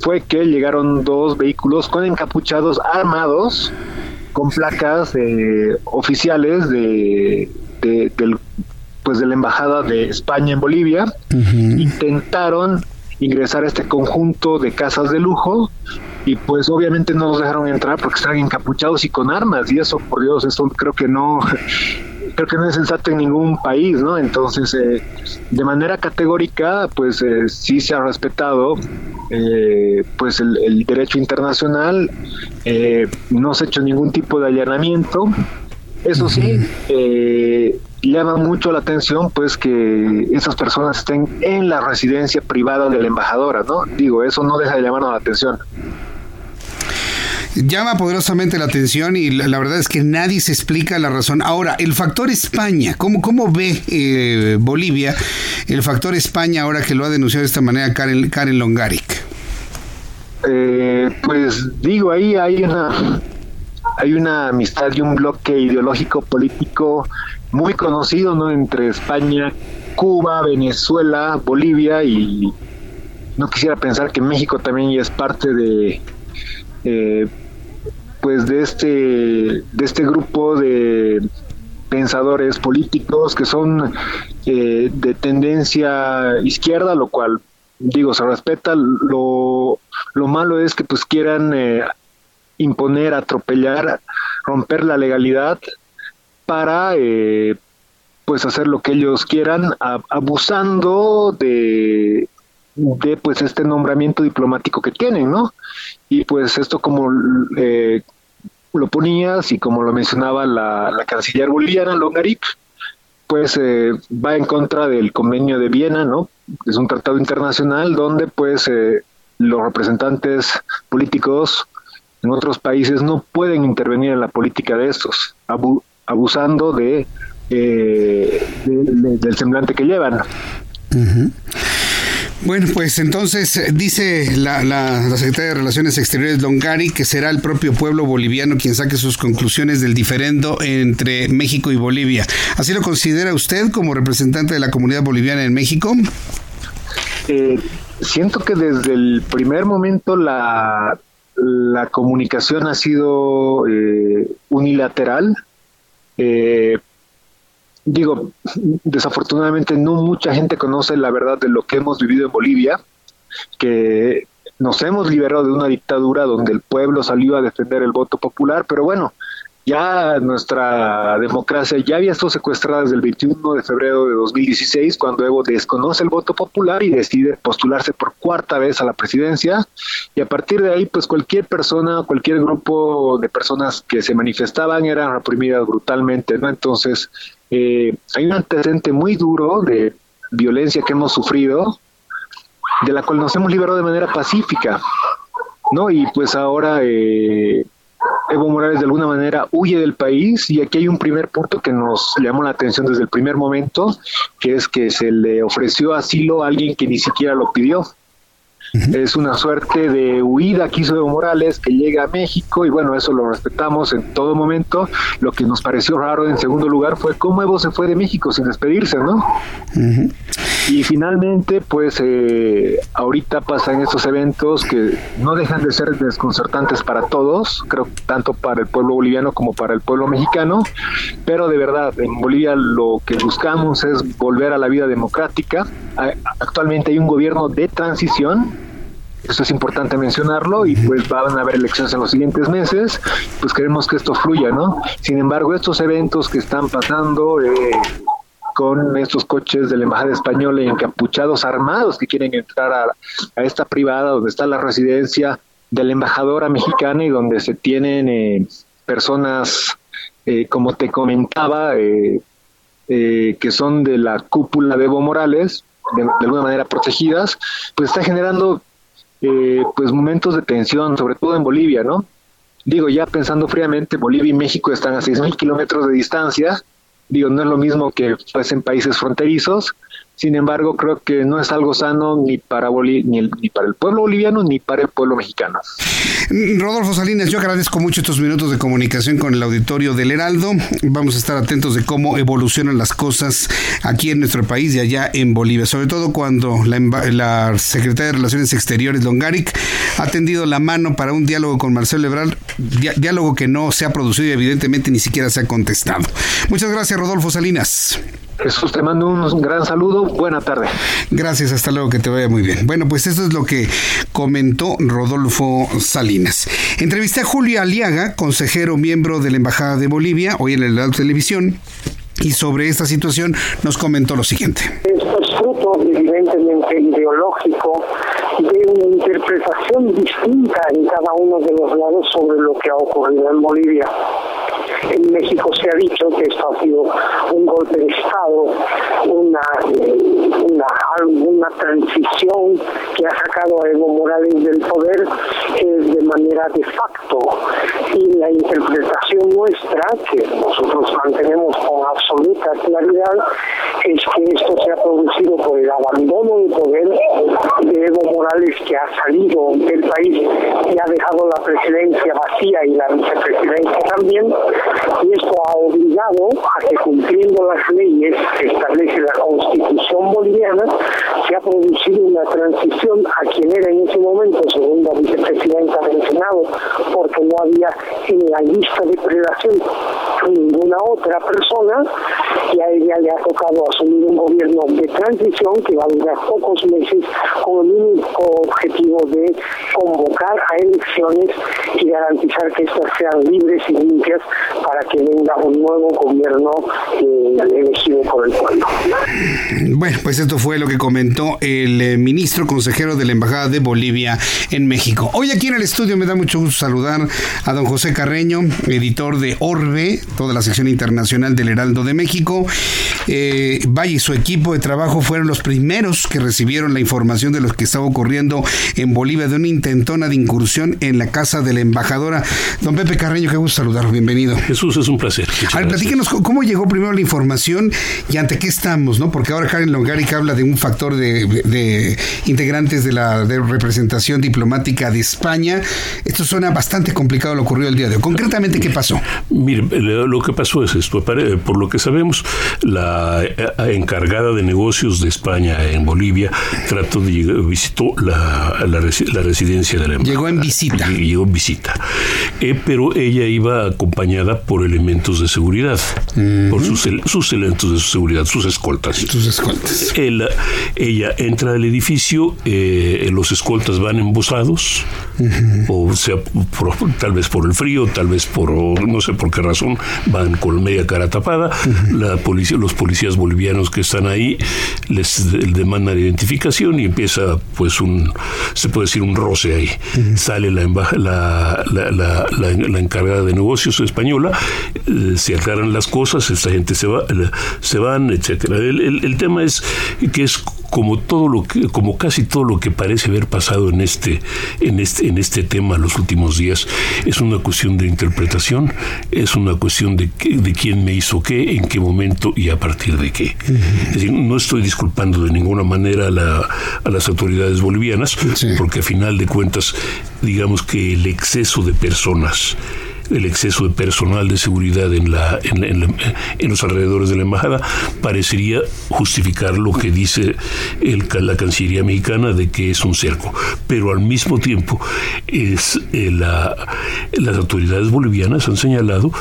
fue que llegaron dos vehículos con encapuchados armados con placas eh, oficiales de, del, pues de la embajada de España en Bolivia. Intentaron ingresar a este conjunto de casas de lujo y pues obviamente no los dejaron entrar porque estaban encapuchados y con armas y eso por Dios eso creo que no creo que no es sensato en ningún país no entonces eh, de manera categórica pues eh, sí se ha respetado eh, pues el, derecho internacional no se ha hecho ningún tipo de allanamiento eso sí llama mucho la atención pues que esas personas estén en la residencia privada de la embajadora, ¿no? Digo, eso no deja de llamar la atención. Llama poderosamente la atención y la, verdad es que nadie se explica la razón. Ahora, el factor España, ¿cómo, cómo ve eh, Bolivia el factor España ahora que lo ha denunciado de esta manera Karen, Karen Longaric? Eh, pues digo, ahí hay una hay una amistad y un bloque ideológico político muy conocido ¿no? entre España, Cuba, Venezuela, Bolivia y no quisiera pensar que México también ya es parte de eh, pues de este de este grupo de pensadores políticos que son eh, de tendencia izquierda, lo cual digo se respeta. Lo, lo malo es que pues quieran eh, imponer, atropellar, romper la legalidad para eh, pues hacer lo que ellos quieran, abusando de, de pues este nombramiento diplomático que tienen, ¿no? Y pues esto como eh, lo ponías y como lo mencionaba la, canciller boliviana, Longarip, pues eh, va en contra del convenio de Viena, ¿no? Es un tratado internacional donde pues los representantes políticos en otros países no pueden intervenir en la política de estos, abusando de, eh, del semblante que llevan. Bueno, pues entonces eh, dice la, la, Secretaria de Relaciones Exteriores Longari que será el propio pueblo boliviano quien saque sus conclusiones del diferendo entre México y Bolivia. ¿Así lo considera usted como representante de la comunidad boliviana en México? Eh, siento que desde el primer momento la la comunicación ha sido eh, unilateral. Eh, digo, desafortunadamente no mucha gente conoce la verdad de lo que hemos vivido en Bolivia, que nos hemos liberado de una dictadura donde el pueblo salió a defender el voto popular, pero bueno, ya nuestra democracia ya había estado secuestrada desde el 21 de febrero de 2016, cuando Evo desconoce el voto popular y decide postularse por cuarta vez a la presidencia. Y a partir de ahí, pues cualquier persona, cualquier grupo de personas que se manifestaban eran reprimidas brutalmente, ¿no? Entonces, eh, hay un antecedente muy duro de violencia que hemos sufrido, de la cual nos hemos liberado de manera pacífica, ¿no? Y pues ahora eh, Evo Morales de alguna manera huye del país y aquí hay un primer punto que nos llamó la atención desde el primer momento, que es que se le ofreció asilo a alguien que ni siquiera lo pidió. Es una suerte de huida que hizo Evo Morales, que llega a México y bueno, eso lo respetamos en todo momento. Lo que nos pareció raro en segundo lugar fue cómo Evo se fue de México sin despedirse, ¿no? Y finalmente, pues eh, ahorita pasan estos eventos que no dejan de ser desconcertantes para todos, creo tanto para el pueblo boliviano como para el pueblo mexicano, pero de verdad, en Bolivia lo que buscamos es volver a la vida democrática. Actualmente hay un gobierno de transición, eso es importante mencionarlo y pues van a haber elecciones en los siguientes meses, pues queremos que esto fluya, ¿no? Sin embargo, estos eventos que están pasando, eh, con estos coches de la Embajada Española y encapuchados armados que quieren entrar a, esta privada donde está la residencia de la embajadora mexicana y donde se tienen eh, personas, eh, como te comentaba, eh, que son de la cúpula de Evo Morales, de, de alguna manera protegidas, pues está generando pues momentos de tensión, sobre todo en Bolivia, ¿no? Digo, ya pensando fríamente, Bolivia y México están a 6.000 kilómetros de distancia, Digo, no es lo mismo que pues, en países fronterizos, sin embargo, creo que no es algo sano ni para, ni, ni, para el pueblo boliviano ni para el pueblo mexicano. Rodolfo Salinas, yo agradezco mucho estos minutos de comunicación con el auditorio del Heraldo. Vamos a estar atentos de cómo evolucionan las cosas aquí en nuestro país y allá en Bolivia, sobre todo cuando la, la Secretaria de Relaciones Exteriores, Longaric, ha tendido la mano para un diálogo con Marcelo Ebrard, diálogo que no se ha producido y evidentemente ni siquiera se ha contestado. Muchas gracias, Rodolfo Salinas. Jesús, te mando un gran saludo. Buena tarde. Gracias, hasta luego, que te vaya muy bien. Bueno, pues eso es lo que comentó Rodolfo Salinas. Entrevisté a Julio Aliaga, consejero miembro de la Embajada de Bolivia, hoy en el Televisión, y sobre esta situación nos comentó lo siguiente. Esto es fruto evidentemente ideológico de una interpretación distinta en cada uno de los lados sobre lo que ha ocurrido en Bolivia. En México se ha dicho que esto ha sido un golpe de Estado, una, una, transición que ha sacado a Evo Morales del poder de manera de facto. Y la interpretación nuestra, que nosotros mantenemos con absoluta claridad, es que esto se ha producido por el abandono de poder de Evo Morales que ha salido del país y ha dejado la presidencia vacía y la vicepresidencia también y esto ha obligado a que cumpliendo las leyes que establece la constitución boliviana se ha producido una transición a quien era en ese momento segunda vicepresidenta del Senado porque no había en la lista de prelación ninguna otra persona y a ella le ha tocado asumir un gobierno de transición que va a durar pocos meses con el único objetivo de convocar a elecciones y garantizar que estas sean libres y limpias para que venga un nuevo gobierno eh, elegido por el pueblo. Bueno, pues esto fue lo que comentó el eh, ministro consejero de la Embajada de Bolivia en México. Hoy aquí en el estudio me da mucho gusto saludar a don José Carreño, editor de Orbe, toda la sección internacional del Heraldo de México. Eh, vaya y su equipo de trabajo fueron los primeros que recibieron la información de lo que estaba ocurriendo en Bolivia de una intentona de incursión en la casa de la embajadora. Don Pepe Carreño, qué gusto saludarlo, bienvenido. Jesús, es un placer. A ver, platíquenos cómo llegó primero la información y ante qué estamos, ¿no? Porque ahora Karen Longaric habla de un factor de, integrantes de la representación diplomática de España. Esto suena bastante complicado lo ocurrido el día de hoy. Concretamente, ¿qué pasó? Mire, lo que pasó es esto. Por lo que sabemos, la eh, encargada de negocios de España en Bolivia trató de visitó la, la, residencia de la embajada. Llegó en visita. Llegó en visita. Eh, pero ella iba acompañada por elementos de seguridad, por sus, sus, elementos de seguridad, sus escoltas. Sus escoltas. ella entra al edificio, eh, los escoltas van embosados, o sea, tal vez por el frío, tal vez por, no sé por qué razón, van con media cara tapada. La policía, los policías bolivianos que están ahí les demandan identificación y empieza, pues, un, se puede decir, un roce ahí. Sale la, la, la, la, encargada de negocios española, eh, se aclaran las cosas, esta gente se va, se van, etcétera. El, el, tema es que es como todo lo que, como casi todo lo que parece haber pasado en este, en este, en este tema los últimos días, es una cuestión de interpretación, es una cuestión de, de quién me hizo qué, en qué momento y a partir de qué. Es decir, no estoy disculpando de ninguna manera a, la, a las autoridades bolivianas, porque a final de cuentas, digamos que el exceso de personas el exceso de personal de seguridad en, la, en, los alrededores de la embajada parecería justificar lo que dice el, la Cancillería mexicana de que es un cerco. Pero al mismo tiempo, es, eh, la, las autoridades bolivianas han señalado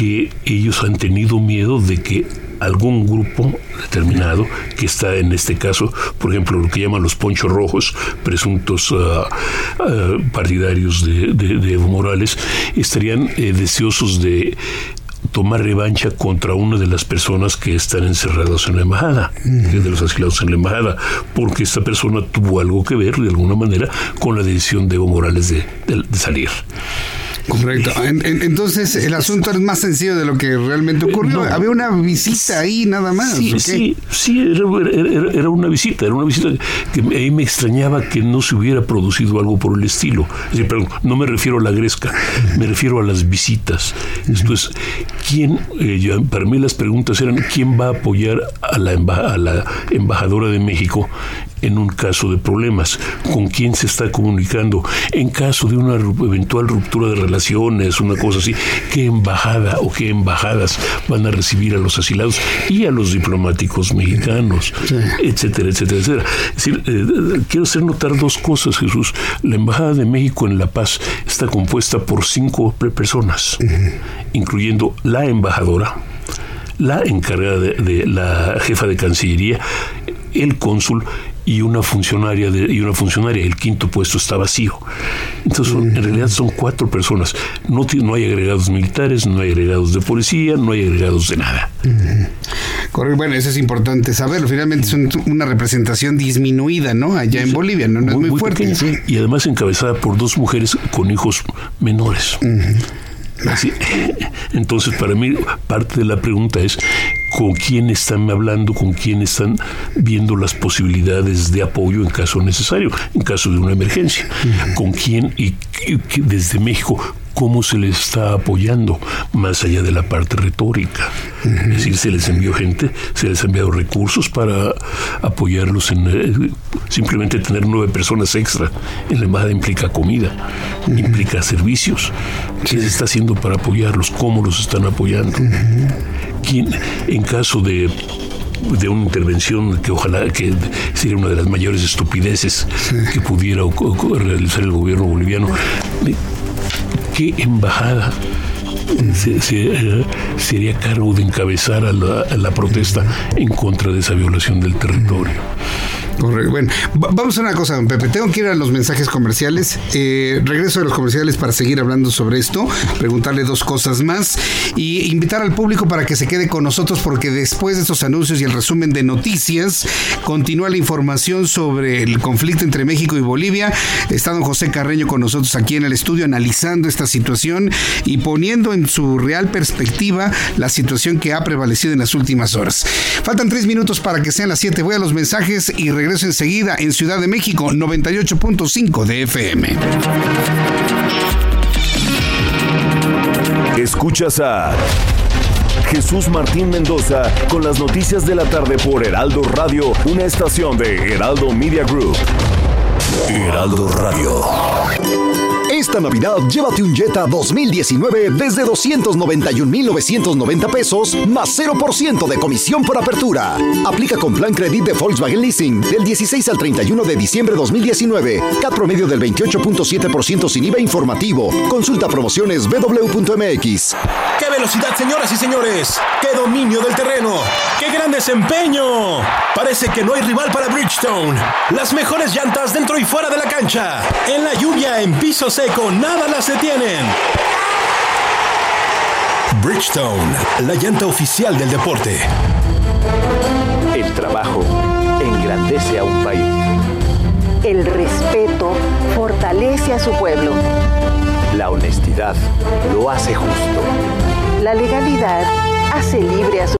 que ellos han tenido miedo de que algún grupo determinado que está en este caso, por ejemplo, lo que llaman los ponchos rojos, presuntos ah, ah, partidarios de, Evo Morales, estarían eh, deseosos de tomar revancha contra una de las personas que están encerradas en la embajada, de los asilados en la embajada, porque esta persona tuvo algo que ver de alguna manera con la decisión de Evo Morales de salir. Correcto. entonces el asunto es más sencillo de lo que realmente ocurrió. Había una visita ahí nada más. Sí, sí, sí era, una visita, era una visita que ahí me extrañaba que no se hubiera producido algo por el estilo. no me refiero a la gresca, me refiero a las visitas. Esto es, ¿quién, eh, para mí las preguntas eran, ¿quién va a apoyar a la, a la embajadora de México en un caso de problemas, con quién se está comunicando, en caso de una eventual ruptura de relaciones, una cosa así, qué embajada o qué embajadas van a recibir a los asilados y a los diplomáticos mexicanos, etcétera, etcétera, etcétera. Es decir, eh, quiero hacer notar dos cosas, Jesús. La Embajada de México en La Paz está compuesta por cinco personas, incluyendo la embajadora, la encargada de, la jefa de Cancillería, el cónsul y una funcionaria de, y una funcionaria el quinto puesto está vacío. Entonces en realidad son cuatro personas. No, no hay agregados militares no hay agregados de policía no hay agregados de nada. Bueno eso es importante saberlo. Finalmente es una representación disminuida no allá en Bolivia no, es muy, fuerte. y además encabezada por dos mujeres con hijos menores Así. Entonces, para mí, parte de la pregunta es con quién están hablando, con quién están viendo las posibilidades de apoyo en caso necesario, en caso de una emergencia, con quién y, desde México cómo se les está apoyando más allá de la parte retórica. Es decir, se les envió gente, se les ha enviado recursos para apoyarlos en eh, simplemente tener nueve personas extra en la embajada implica comida, implica servicios. ¿Qué se está haciendo para apoyarlos? ¿Cómo los están apoyando? ¿Quién, en caso de de una intervención que ojalá que sería una de las mayores estupideces que pudiera realizar el gobierno boliviano qué embajada se, sería cargo de encabezar a la, protesta en contra de esa violación del territorio. Bueno, vamos a una cosa, don Pepe. Tengo que ir a los mensajes comerciales. Eh, regreso a los comerciales para seguir hablando sobre esto, preguntarle dos cosas más y invitar al público para que se quede con nosotros porque después de estos anuncios y el resumen de noticias, continúa la información sobre el conflicto entre México y Bolivia. Está don José Carreño con nosotros aquí en el estudio analizando esta situación y poniendo en su real perspectiva la situación que ha prevalecido en las últimas horas. Faltan tres minutos para que sean las siete. Voy a los mensajes y regreso enseguida en Ciudad de México, 98.5 de FM. Escuchas a Jesús Martín Mendoza con las noticias de la tarde por Heraldo Radio, una estación de Heraldo Media Group. Heraldo Radio. Esta Navidad llévate un Jetta 2019 desde 291.990 pesos más 0% de comisión por apertura. Aplica con plan credit de Volkswagen Leasing del 16 al 31 de diciembre 2019. CAT promedio del 28.7% sin IVA informativo. Consulta promociones www.mx. ¡Qué velocidad, señoras y señores! ¡Qué dominio del terreno! ¡Qué gran desempeño! Parece que no hay rival para Bridgestone. Las mejores llantas dentro y fuera de la cancha. En la lluvia, en piso seco, nada las detienen. Bridgestone, la llanta oficial del deporte. El trabajo engrandece a un país. El respeto fortalece a su pueblo. La honestidad lo hace justo. La legalidad hace libre a su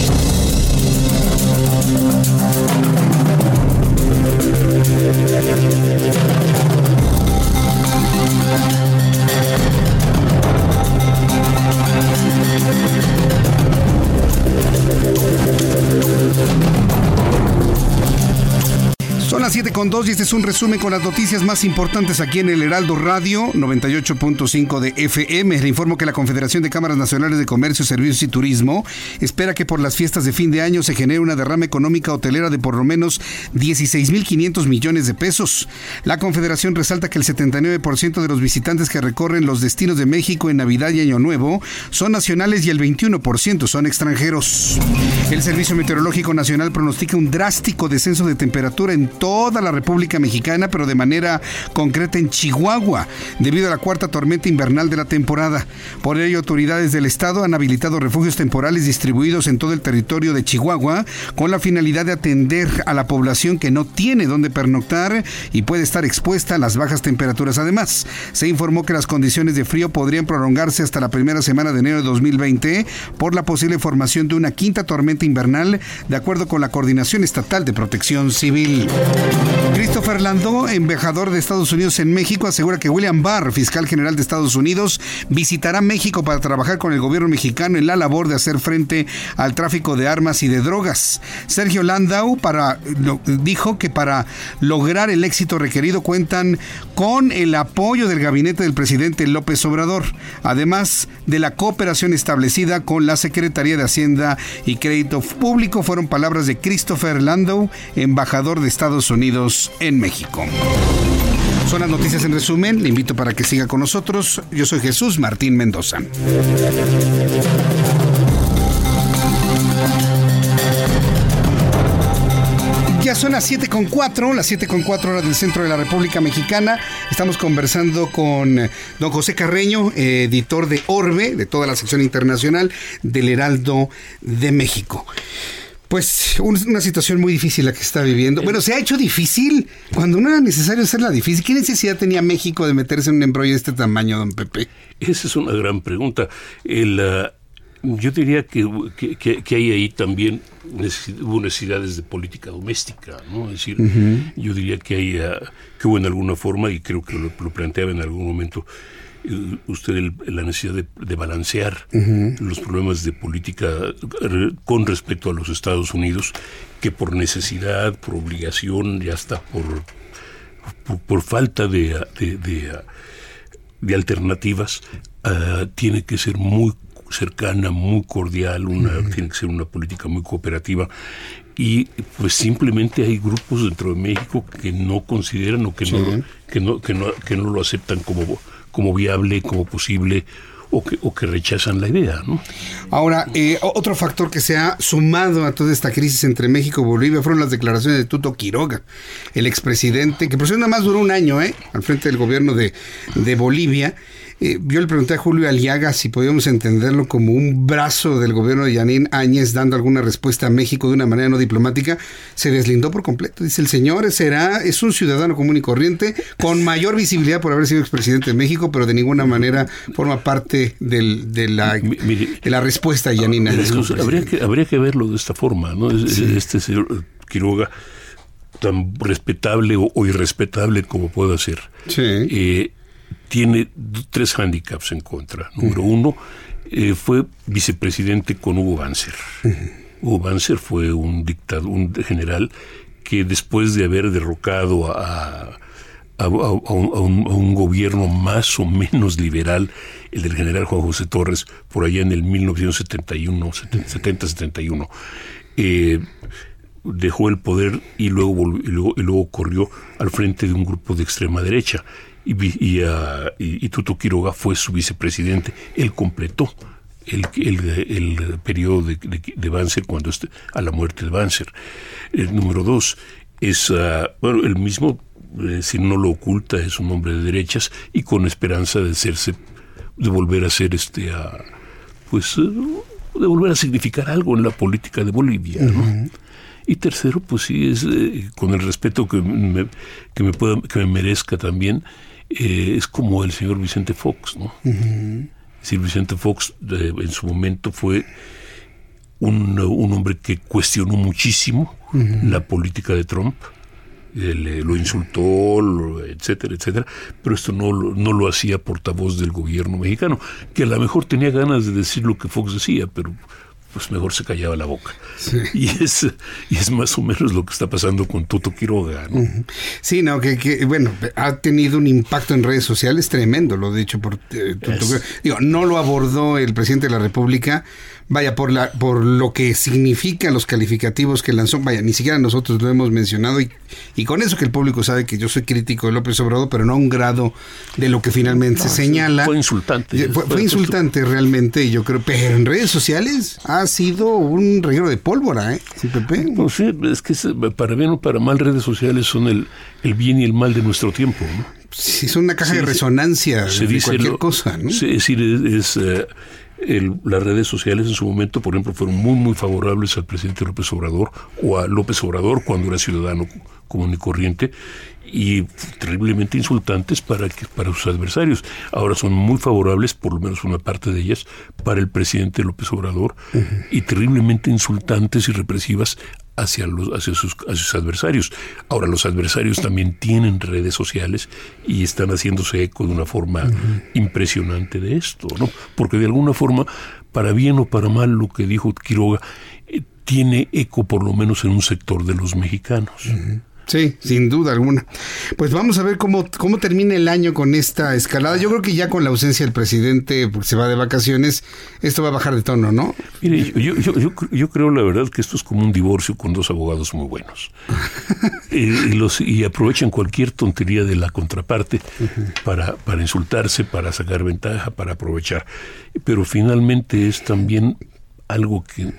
Con 2 y este es un resumen con las noticias más importantes aquí en el Heraldo Radio 98.5 de FM. Le informo que la Confederación de Cámaras Nacionales de Comercio, Servicios y Turismo espera que por las fiestas de fin de año se genere una derrama económica hotelera de por lo menos 16.500 millones de pesos. La Confederación resalta que el 79% de los visitantes que recorren los destinos de México en Navidad y Año Nuevo son nacionales y el 21% son extranjeros. El Servicio Meteorológico Nacional pronostica un drástico descenso de temperatura en toda la República Mexicana, pero de manera concreta en Chihuahua, debido a la cuarta tormenta invernal de la temporada. Por ello, autoridades del estado han habilitado refugios temporales distribuidos en todo el territorio de Chihuahua con la finalidad de atender a la población que no tiene dónde pernoctar y puede estar expuesta a las bajas temperaturas. Además, se informó que las condiciones de frío podrían prolongarse hasta la primera semana de enero de 2020 por la posible formación de una quinta tormenta invernal, de acuerdo con la Coordinación Estatal de Protección Civil. Christopher Landau, embajador de Estados Unidos en México, asegura que William Barr, fiscal general de Estados Unidos, visitará México para trabajar con el gobierno mexicano en la labor de hacer frente al tráfico de armas y de drogas. Sergio Landau para, dijo que para lograr el éxito requerido cuentan con el apoyo del gabinete del presidente López Obrador, además de la cooperación establecida con la Secretaría de Hacienda y Crédito Público, fueron palabras de Christopher Landau, embajador de Estados Unidos en México. Son las noticias en resumen. Le invito para que siga con nosotros. Yo soy Jesús Martín Mendoza. Ya son las 7 con 4, las 7 con 4 horas del centro de la República Mexicana. Estamos conversando con don José Carreño, editor de Orbe, de toda la sección internacional del Heraldo de México. Pues una situación muy difícil la que está viviendo. Bueno, se ha hecho difícil cuando no era necesario hacerla difícil. ¿Qué necesidad tenía México de meterse en un embrollo de este tamaño, don Pepe? Esa es una gran pregunta. El, uh, yo diría que, que, que, hay ahí también hubo necesidades de política doméstica, ¿no? Es decir, uh -huh. yo diría que hay, uh, que hubo en alguna forma, y creo que lo, lo planteaba en algún momento, usted el, la necesidad de, de balancear uh -huh. los problemas de política con respecto a los Estados Unidos, que por necesidad, por obligación, ya hasta por, por, por falta de, de, de, de alternativas, uh, tiene que ser muy cercana, muy cordial, una, uh -huh. tiene que ser una política muy cooperativa y pues simplemente hay grupos dentro de México que no consideran o que, sí. no, que, no, que, no, que no lo aceptan como como viable, como posible, o que, o que rechazan la idea. ¿no? Ahora, eh, otro factor que se ha sumado a toda esta crisis entre México y Bolivia fueron las declaraciones de Tuto Quiroga, el expresidente, que por cierto nada más duró un año ¿eh? al frente del gobierno de, de Bolivia. Eh, yo le pregunté a Julio Aliaga si podíamos entenderlo como un brazo del gobierno de Yanín Áñez dando alguna respuesta a México de una manera no diplomática. Se deslindó por completo. Dice, el señor será, es un ciudadano común y corriente, con mayor visibilidad por haber sido expresidente de México, pero de ninguna manera forma parte del, de, la, Mire, de la respuesta a Yanín Áñez. Habría que, habría que verlo de esta forma, ¿no? Sí. Este señor Quiroga tan respetable o, irrespetable como pueda ser, eh, tiene tres hándicaps en contra. Número uno, eh, fue vicepresidente con Hugo Banzer. Hugo Banzer fue un dictador, un general que después de haber derrocado a, a, un, gobierno más o menos liberal, el del general Juan José Torres, por allá en el 1971, 70-71, eh, dejó el poder y luego, y luego, corrió al frente de un grupo de extrema derecha. Y, y, y, Tuto Quiroga fue su vicepresidente. Él completó el, el, periodo de, de, Banzer cuando este, a la muerte de Banzer. El número dos es, ah, bueno, el mismo, eh, si no lo oculta, es un hombre de derechas y con esperanza de hacerse, de volver a ser este, pues, eh, de volver a significar algo en la política de Bolivia, Y tercero, pues sí, es eh, con el respeto que me, que me, pueda, que me merezca también, es como el señor Vicente Fox, ¿no? decir, Vicente Fox en su momento fue un, hombre que cuestionó muchísimo la política de Trump, lo insultó, etcétera, etcétera, pero esto no, no lo hacía portavoz del gobierno mexicano, que a lo mejor tenía ganas de decir lo que Fox decía, pero pues mejor se callaba la boca. Y, es, y es más o menos lo que está pasando con Tuto Quiroga. ¿no? Sí, no, que, bueno, ha tenido un impacto en redes sociales tremendo, lo dicho por eh, Tuto Digo, no lo abordó el presidente de la República, vaya, por, la, por lo que significan los calificativos que lanzó, vaya, ni siquiera nosotros lo hemos mencionado y, y con eso que el público sabe que yo soy crítico de López Obrador, pero no a un grado de lo que finalmente se señala. Fue insultante. Fue, insultante realmente, yo creo, pero en redes sociales ha sido un reguero de pólvora, ¿eh? Sí, Pepe. No, sí, es que para bien o para mal redes sociales son el, el bien y el mal de nuestro tiempo, ¿no? Sí, son una caja de resonancia de cualquier cosa, ¿no? Sí, es decir, es... Las redes sociales en su momento, por ejemplo, fueron muy, muy favorables al presidente López Obrador o a López Obrador cuando era ciudadano común y corriente y terriblemente insultantes para, para sus adversarios. Ahora son muy favorables, por lo menos una parte de ellas, para el presidente López Obrador y terriblemente insultantes y represivas hacia, los, hacia, sus, sus adversarios. Ahora, los adversarios también tienen redes sociales y están haciéndose eco de una forma impresionante de esto, ¿no? Porque de alguna forma, para bien o para mal, lo que dijo Quiroga eh, tiene eco por lo menos en un sector de los mexicanos. Sí, sin duda alguna. Pues vamos a ver cómo, cómo termina el año con esta escalada. Yo creo que ya con la ausencia del presidente, porque se va de vacaciones, esto va a bajar de tono, ¿no? Mire, yo, yo, yo, creo la verdad que esto es como un divorcio con dos abogados muy buenos. y, los, y aprovechan cualquier tontería de la contraparte para, para insultarse, para sacar ventaja, para aprovechar. Pero finalmente es también algo que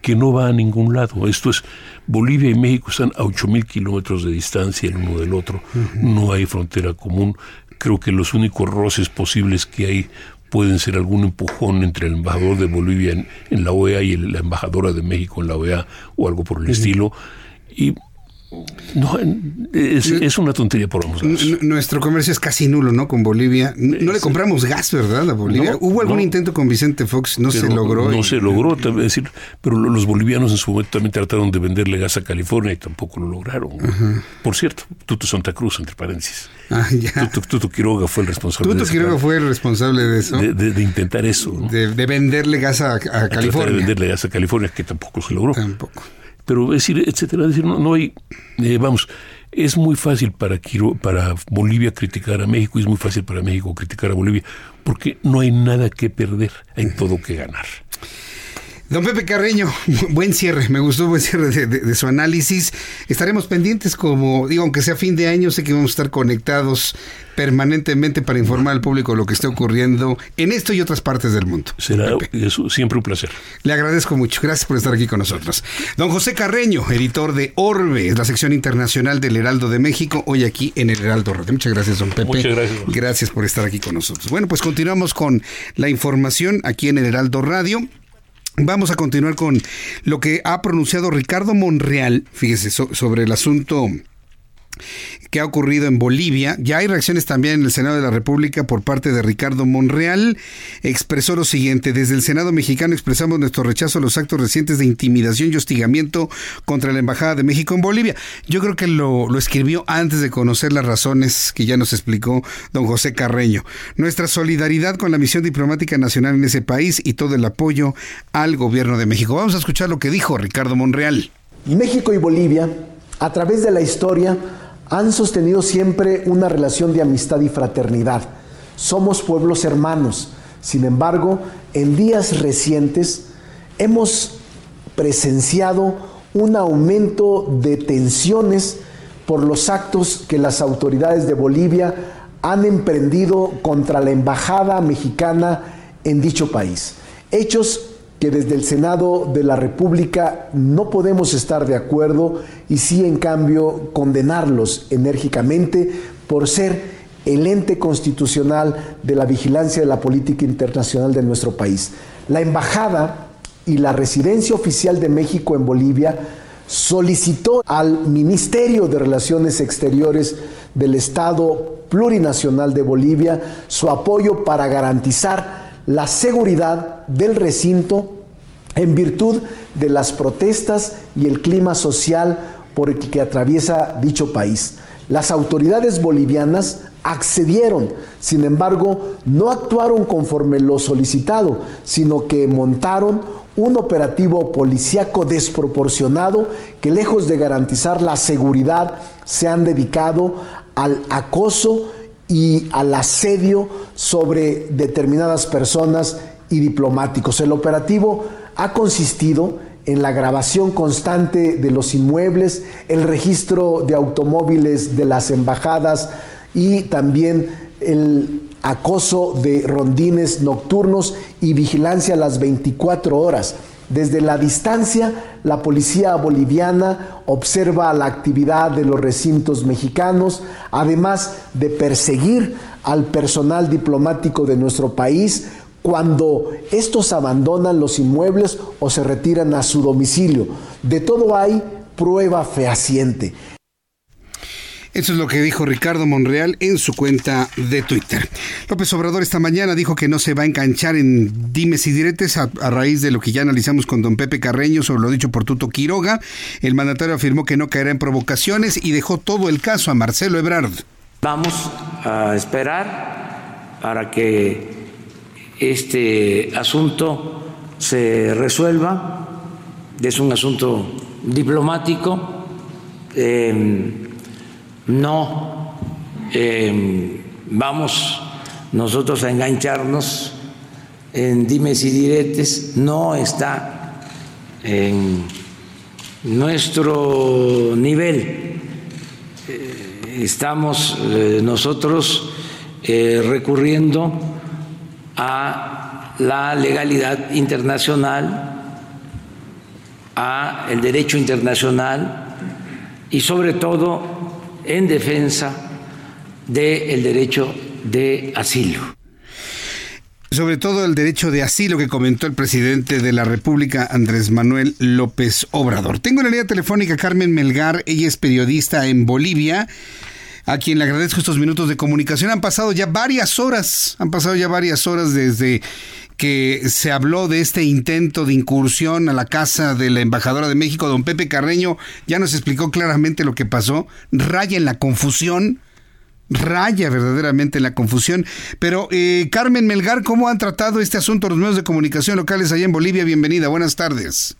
que no va a ningún lado. Esto es, Bolivia y México están a 8.000 kilómetros de distancia el uno del otro, no hay frontera común. Creo que los únicos roces posibles que hay pueden ser algún empujón entre el embajador de Bolivia en, la OEA y la embajadora de México en la OEA o algo por el estilo. Y no, es, una tontería por ambos Nuestro comercio es casi nulo, ¿no? Con Bolivia. No, le compramos gas, ¿verdad? A Bolivia. Hubo algún intento con Vicente Fox, no se logró. No se logró, decir, pero los bolivianos en su momento también trataron de venderle gas a California y tampoco lo lograron. Por cierto, Tuto Santa Cruz, entre paréntesis. Ah, Tuto, Quiroga fue el responsable. Tuto Quiroga fue el responsable de eso. De, intentar eso. De, venderle gas a, California. De venderle gas a California, que tampoco se logró. Tampoco pero decir, etcétera, decir, no, no hay, eh, vamos, es muy fácil para, para Bolivia criticar a México y es muy fácil para México criticar a Bolivia, porque no hay nada que perder, hay todo que ganar. Don Pepe Carreño, buen cierre, me gustó buen cierre de, su análisis. Estaremos pendientes, como digo, aunque sea fin de año, sé que vamos a estar conectados permanentemente para informar al público lo que esté ocurriendo en esto y otras partes del mundo. Será siempre un placer. Le agradezco mucho, gracias por estar aquí con nosotros. Don José Carreño, editor de Orbe, la sección internacional del Heraldo de México, hoy aquí en el Heraldo Radio. Muchas gracias, don Pepe. Muchas gracias. Gracias por estar aquí con nosotros. Bueno, pues continuamos con la información aquí en el Heraldo Radio. Vamos a continuar con lo que ha pronunciado Ricardo Monreal, fíjese, sobre el asunto que ha ocurrido en Bolivia. Ya hay reacciones también en el Senado de la República por parte de Ricardo Monreal. Expresó lo siguiente, desde el Senado mexicano expresamos nuestro rechazo a los actos recientes de intimidación y hostigamiento contra la Embajada de México en Bolivia. Yo creo que lo, lo escribió antes de conocer las razones que ya nos explicó don José Carreño. Nuestra solidaridad con la misión diplomática nacional en ese país y todo el apoyo al gobierno de México. Vamos a escuchar lo que dijo Ricardo Monreal. México y Bolivia, a través de la historia, han sostenido siempre una relación de amistad y fraternidad. Somos pueblos hermanos. Sin embargo, en días recientes hemos presenciado un aumento de tensiones por los actos que las autoridades de Bolivia han emprendido contra la embajada mexicana en dicho país. Hechos que desde el Senado de la República no podemos estar de acuerdo y sí en cambio condenarlos enérgicamente por ser el ente constitucional de la vigilancia de la política internacional de nuestro país. La embajada y la residencia oficial de México en Bolivia solicitó al Ministerio de Relaciones Exteriores del Estado Plurinacional de Bolivia su apoyo para garantizar la seguridad del recinto en virtud de las protestas y el clima social por el que atraviesa dicho país. Las autoridades bolivianas accedieron, sin embargo, no actuaron conforme lo solicitado, sino que montaron un operativo policíaco desproporcionado que lejos de garantizar la seguridad se han dedicado al acoso y al asedio sobre determinadas personas y diplomáticos. El operativo ha consistido en la grabación constante de los inmuebles, el registro de automóviles de las embajadas y también el acoso de rondines nocturnos y vigilancia a las 24 horas. Desde la distancia, la policía boliviana observa la actividad de los recintos mexicanos, además de perseguir al personal diplomático de nuestro país cuando estos abandonan los inmuebles o se retiran a su domicilio. De todo hay prueba fehaciente. Eso es lo que dijo Ricardo Monreal en su cuenta de Twitter. López Obrador esta mañana dijo que no se va a enganchar en dimes y diretes a, raíz de lo que ya analizamos con don Pepe Carreño sobre lo dicho por Tuto Quiroga. El mandatario afirmó que no caerá en provocaciones y dejó todo el caso a Marcelo Ebrard. Vamos a esperar para que este asunto se resuelva. Es un asunto diplomático. Eh, no em, vamos nosotros a engancharnos en dimes y diretes, no está en nuestro nivel. Eh, estamos eh, nosotros eh, recurriendo a la legalidad internacional, a el derecho internacional y sobre todo en defensa del derecho de asilo. Sobre todo el derecho de asilo que comentó el presidente de la República, Andrés Manuel López Obrador. Tengo en la línea telefónica Carmen Melgar, ella es periodista en Bolivia, a quien le agradezco estos minutos de comunicación. Han pasado ya varias horas, han pasado ya varias horas desde que se habló de este intento de incursión a la casa de la embajadora de México, don Pepe Carreño, ya nos explicó claramente lo que pasó, raya en la confusión, raya verdaderamente en la confusión. Pero eh, Carmen Melgar, ¿cómo han tratado este asunto los medios de comunicación locales allá en Bolivia? Bienvenida, buenas tardes.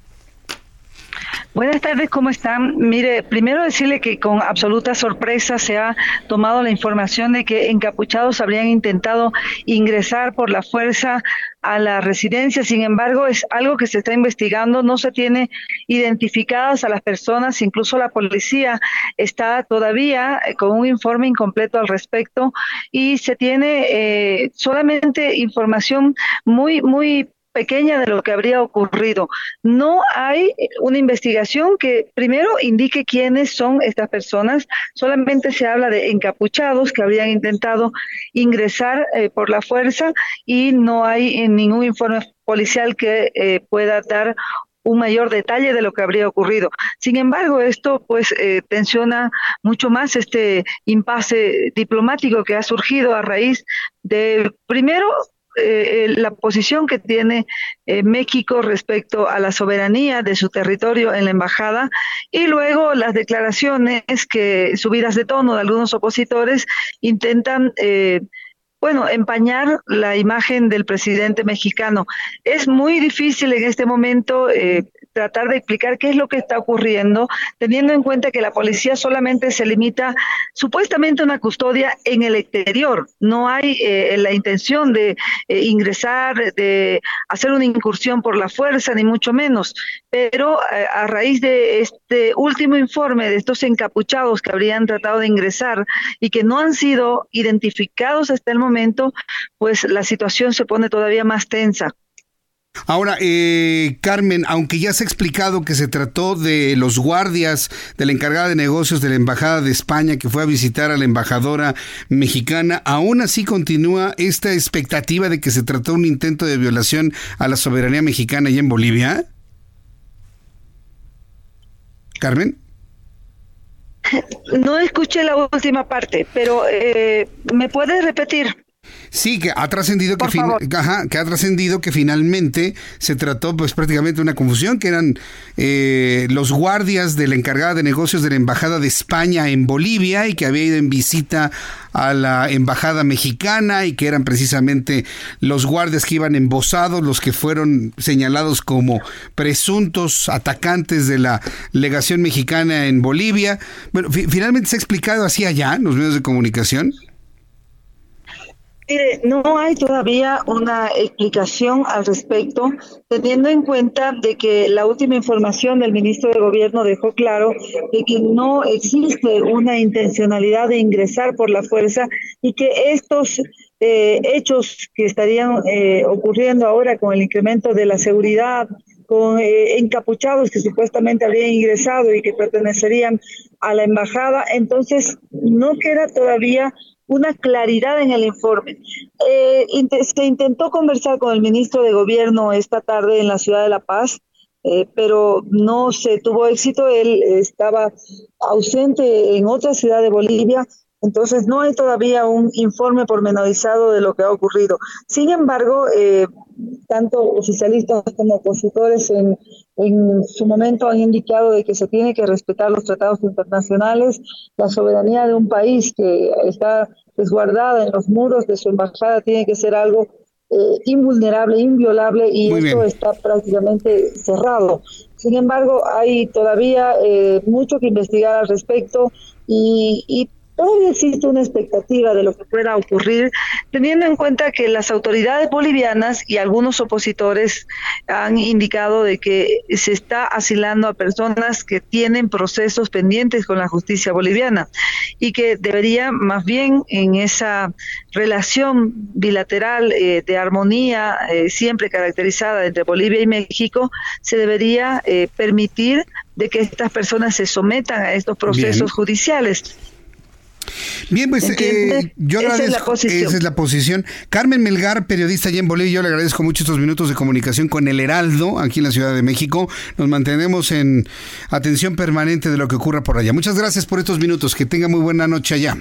Buenas tardes, ¿cómo están? Mire, primero decirle que con absoluta sorpresa se ha tomado la información de que encapuchados habrían intentado ingresar por la fuerza a la residencia. Sin embargo, es algo que se está investigando, no se tiene identificadas a las personas, incluso la policía está todavía eh, con un informe incompleto al respecto y se tiene eh, solamente información muy, muy pequeña de lo que habría ocurrido. No hay una investigación que primero indique quiénes son estas personas, solamente se habla de encapuchados que habrían intentado ingresar eh, por la fuerza y no hay ningún informe policial que eh, pueda dar un mayor detalle de lo que habría ocurrido. Sin embargo, esto pues eh, tensiona mucho más este impasse diplomático que ha surgido a raíz de, primero, eh, la posición que tiene eh, México respecto a la soberanía de su territorio en la embajada y luego las declaraciones que subidas de tono de algunos opositores intentan eh, bueno, empañar la imagen del presidente mexicano. Es muy difícil en este momento eh, tratar de explicar qué es lo que está ocurriendo, teniendo en cuenta que la policía solamente se limita supuestamente a una custodia en el exterior. No hay eh, la intención de eh, ingresar, de hacer una incursión por la fuerza, ni mucho menos. Pero a raíz de este último informe de estos encapuchados que habrían tratado de ingresar y que no han sido identificados hasta el momento, pues la situación se pone todavía más tensa. Ahora, eh, Carmen, aunque ya se ha explicado que se trató de los guardias de la encargada de negocios de la Embajada de España que fue a visitar a la embajadora mexicana, aún así continúa esta expectativa de que se trató un intento de violación a la soberanía mexicana allá en Bolivia. Carmen. No escuché la última parte, pero eh, ¿me puedes repetir? Sí, que ha trascendido que, que ha trascendido que finalmente se trató pues prácticamente de una confusión, que eran eh, los guardias de la encargada de negocios de la Embajada de España en Bolivia y que había ido en visita a la Embajada Mexicana y que eran precisamente los guardias que iban embosados, los que fueron señalados como presuntos atacantes de la legación mexicana en Bolivia. Bueno, finalmente se ha explicado así allá en los medios de comunicación. Mire, no hay todavía una explicación al respecto, teniendo en cuenta de que la última información del ministro de Gobierno dejó claro de que no existe una intencionalidad de ingresar por la fuerza y que estos eh, hechos que estarían eh, ocurriendo ahora con el incremento de la seguridad, con eh, encapuchados que supuestamente habrían ingresado y que pertenecerían a la embajada, entonces no queda todavía una claridad en el informe. Eh, se intentó conversar con el ministro de Gobierno esta tarde en la ciudad de La Paz, eh, pero no se tuvo éxito. Él estaba ausente en otra ciudad de Bolivia, entonces no hay todavía un informe pormenorizado de lo que ha ocurrido. Sin embargo, eh, tanto oficialistas como opositores en, en su momento han indicado de que se tiene que respetar los tratados internacionales, la soberanía de un país que está resguardada en los muros de su embajada tiene que ser algo eh, invulnerable, inviolable y esto está prácticamente cerrado. Sin embargo, hay todavía eh, mucho que investigar al respecto y, y todavía existe una expectativa de lo que pueda ocurrir, teniendo en cuenta que las autoridades bolivianas y algunos opositores han indicado de que se está asilando a personas que tienen procesos pendientes con la justicia boliviana y que debería más bien en esa relación bilateral eh, de armonía eh, siempre caracterizada entre Bolivia y México, se debería eh, permitir de que estas personas se sometan a estos procesos judiciales. Bien, pues eh, yo agradezco. Esa es, la posición. Carmen Melgar, periodista allá en Bolivia, yo le agradezco mucho estos minutos de comunicación con el Heraldo, aquí en la Ciudad de México. Nos mantenemos en atención permanente de lo que ocurra por allá. Muchas gracias por estos minutos. Que tenga muy buena noche allá.